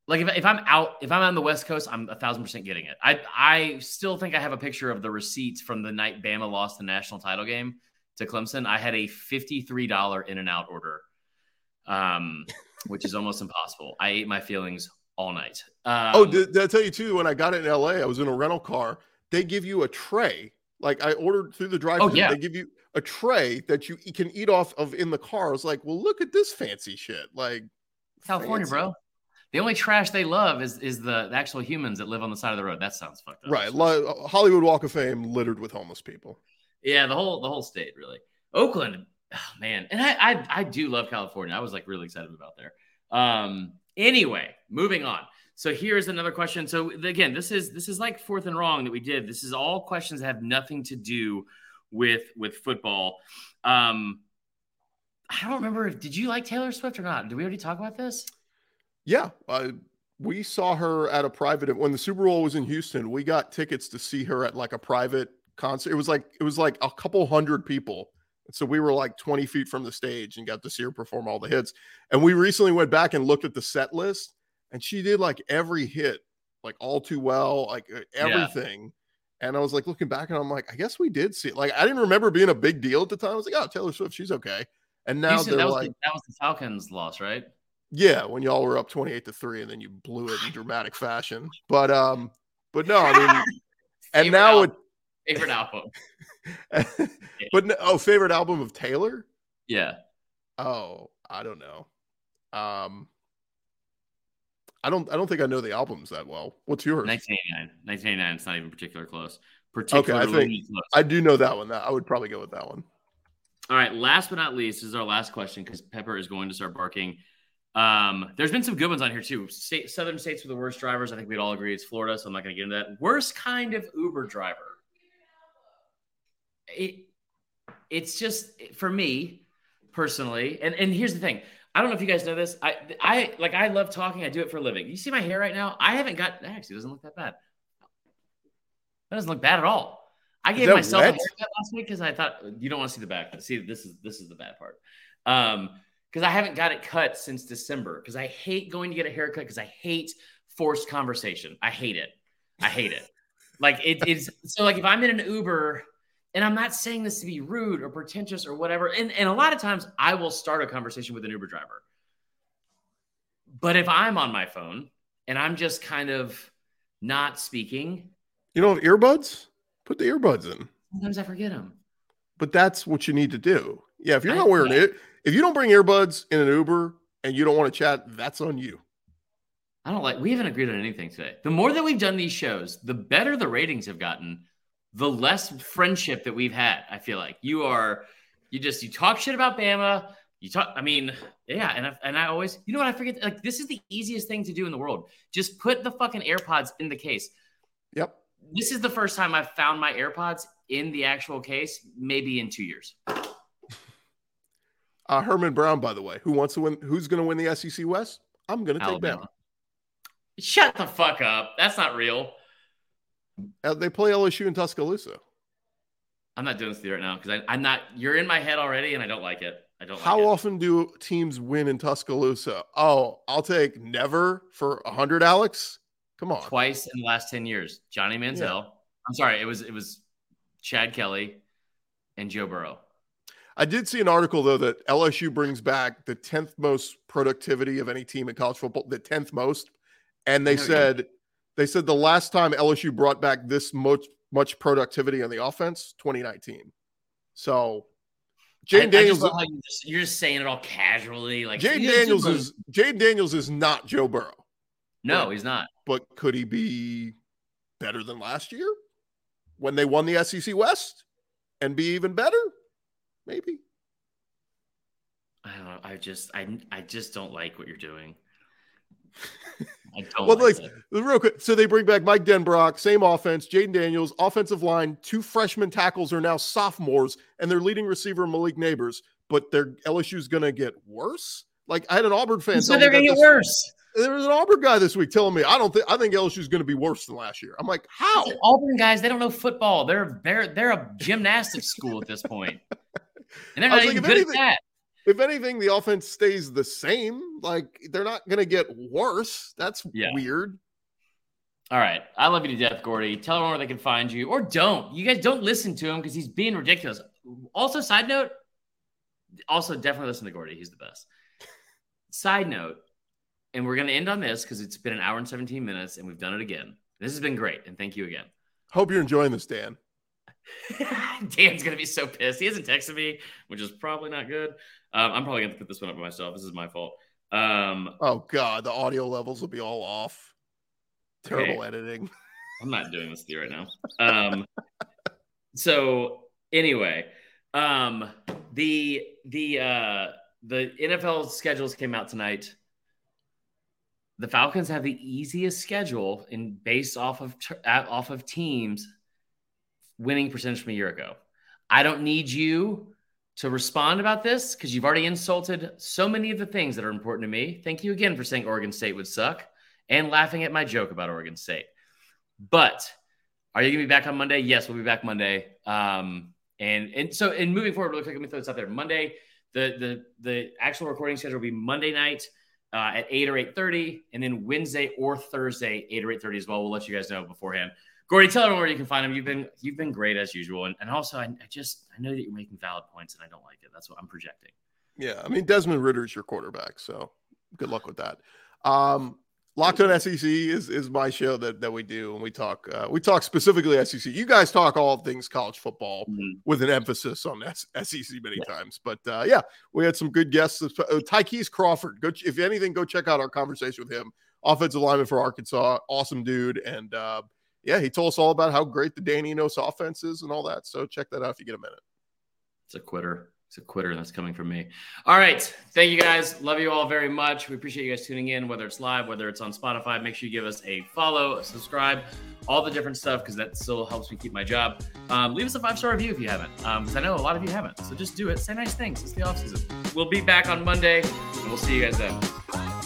like if, if I'm out if I'm on the West Coast, I'm a thousand percent getting it. I I still think I have a picture of the receipts from the night Bama lost the national title game to Clemson. I had a fifty three dollar In and Out order. Um <laughs> which is almost impossible. I ate my feelings all night. Um, oh, did, did, I tell you too? When I got it in LA, I was in a rental car. They give you a tray. Like I ordered through the drive. Oh yeah. They give you a tray that you can eat off of in the car. I was like, well, look at this fancy shit. Like California, fancy. bro. The only trash they love is is the, the, actual humans that live on the side of the road. That sounds fucked up. Right. Hollywood Walk of Fame littered with homeless people. Yeah, the whole the whole state really. Oakland, oh, man, and I, I I do love California. I was like really excited about there. Um, anyway, moving on. So here's another question. So again, this is this is like fourth and wrong that we did. This is all questions that have nothing to do with with football. Um, I don't remember. If did you like Taylor Swift or not? Did we already talk about this? Yeah, uh, we saw her at a private when the Super Bowl was in Houston. We got tickets to see her at like a private concert. It was like it was like a couple hundred people so we were like 20 feet from the stage and got to see her perform all the hits. And we recently went back and looked at the set list, and she did like every hit, like all too well, like everything. Yeah. And I was like looking back, and I'm like, I guess we did see it. Like I didn't remember being a big deal at the time. I was like, oh, Taylor Swift, she's okay. And now they're that like, the, that was the Falcons' loss, right? Yeah, when y'all were up 28 to three, and then you blew it in <sighs> dramatic fashion. But um, but no, I mean, <laughs> and now it <laughs> favorite album. <laughs> but no, oh, favorite album of Taylor? Yeah. Oh, I don't know. Um, I don't. I don't think I know the albums that well. What's yours? 1989. 1989. It's not even particular close. Particularly okay, I think close. I do know that one. That I would probably go with that one. All right. Last but not least, is our last question because Pepper is going to start barking. Um, there's been some good ones on here too. State, southern states with the worst drivers. I think we'd all agree it's Florida, so I'm not going to get into that. Worst kind of Uber driver it it's just for me personally. And and here's the thing. I don't know if you guys know this. I I like I love talking. I do it for a living. You see my hair right now? I haven't got actually it doesn't look that bad. That doesn't look bad at all. I gave myself wet? a haircut last week because I thought you don't want to see the back. See, this is this is the bad part. Um, because I haven't got it cut since December. Because I hate going to get a haircut because I hate forced conversation. I hate it. I hate it. like it is so like if I'm in an Uber and I'm not saying this to be rude or pretentious or whatever. And, and a lot of times I will start a conversation with an Uber driver. But if I'm on my phone and I'm just kind of not speaking, you don't have earbuds, put the earbuds in. Sometimes I forget them. But that's what you need to do. Yeah, if you're not wearing it, If you don't bring earbuds in an Uber and you don't want to chat, that's on you. I don't like. We haven't agreed on anything today. The more that we've done these shows, the better the ratings have gotten. The less friendship that we've had. I feel like you are. You just you talk shit about Bama. You talk. I mean, yeah, and I, and I always. You know what? I forget. Like this is the easiest thing to do in the world. Just put the fucking AirPods in the case. Yep. This is the first time I've found my AirPods in the actual case, maybe in two years. Uh, Herman Brown, by the way, who wants to win? Who's going to win the SEC West? I'm going to take Bama. Shut the fuck up. That's not real. Uh, they play LSU in Tuscaloosa. I'm not doing this right now because I'm not. You're in my head already, and I don't like it. I don't. Like it. How like often do teams win in Tuscaloosa? Oh, I'll take never for a hundred. Alex, come on. Twice in the last ten years. Johnny Manziel. Yeah. I'm sorry. It was it was Chad Kelly and Joe Burrow. I did see an article though that LSU brings back the tenth most productivity of any team in college football. The tenth most and they said they said the last time LSU brought back this much much productivity on the offense, 2019. So Jayden Daniels, you are just, just, saying it all casually, like Jayden Daniels is Jayden Daniels is not Joe Burrow. No, but, he's not. But could he be better than last year when they won the SEC West and be even better? Maybe. I don't know. I just I I just don't like what you're doing. <laughs> I don't well, like, like real quick. So they bring back Mike Denbrock, same offense, Jayden Daniels, offensive line. Two freshman tackles are now sophomores, and their leading receiver Malik Nabers. But their LSU's going to get worse. Like I had an Auburn fan. So they're going to get worse. There was an Auburn guy this week telling me I don't think I think LSU's going to be worse than last year. I'm like, how? Auburn guys, they don't know football. They're they're they're a gymnastics school at this point, <laughs> and they're not even good anything, at that if anything, the offense stays the same. Like they're not going to get worse. That's yeah. weird. All right. I love you to death, Gordy. Tell everyone where they can find you or don't. You guys don't listen to him because he's being ridiculous. Also, side note, also definitely listen to Gordy. He's the best. side note, and we're going to end on this because it's been an hour and 17 minutes and we've done it again. This has been great. And thank you again. Hope you're enjoying this, Dan. <laughs> Dan's going to be so pissed. He hasn't texted me, which is probably not good. Um, I'm probably going to put this one up myself. This is my fault. Um, oh God, the audio levels will be all off. Terrible okay. editing. <laughs> I'm not doing this to you right now. Um, so anyway, um, the the uh, the NFL schedules came out tonight. The Falcons have the easiest schedule in based off of off of teams winning percentage from a year ago. I don't need you to respond about this because you've already insulted so many of the things that are important to me. Thank you again for saying Oregon State would suck and laughing at my joke about Oregon State. But are you going to be back on Monday? Yes, we'll be back Monday. Um, and and so in moving forward, really quick, let me throw this out there. Monday, the the the actual recording schedule will be Monday night uh, at eight or eight thirty, and then Wednesday or Thursday eight or eight thirty as well. We'll let you guys know beforehand. Gordy, tell everyone where you can find him. You've been you've been great as usual, and, and also I, I just I know that you're making valid points, and I don't like it. That's what I'm projecting. Yeah, I mean Desmond Ridder is your quarterback, so good luck with that. Um, Locked on SEC is is my show that that we do, and we talk uh, we talk specifically SEC. You guys talk all things college football mm-hmm. with an emphasis on S- SEC many yeah. times. But uh, yeah, we had some good guests. Uh, Ty'Kieast Crawford, go if anything, go check out our conversation with him. Offensive lineman for Arkansas, awesome dude, and uh, yeah, he told us all about how great the Dan Enos offense is and all that. So check that out if you get a minute. It's a quitter. It's a quitter that's coming from me. All right. Thank you guys. Love you all very much. We appreciate you guys tuning in, whether it's live, whether it's on Spotify. Make sure you give us a follow, a subscribe, all the different stuff, because that still helps me keep my job. Um, leave us a five star review if you haven't, because um, I know a lot of you haven't. So just do it. Say nice things. It's the off season. We'll be back on Monday, and we'll see you guys then.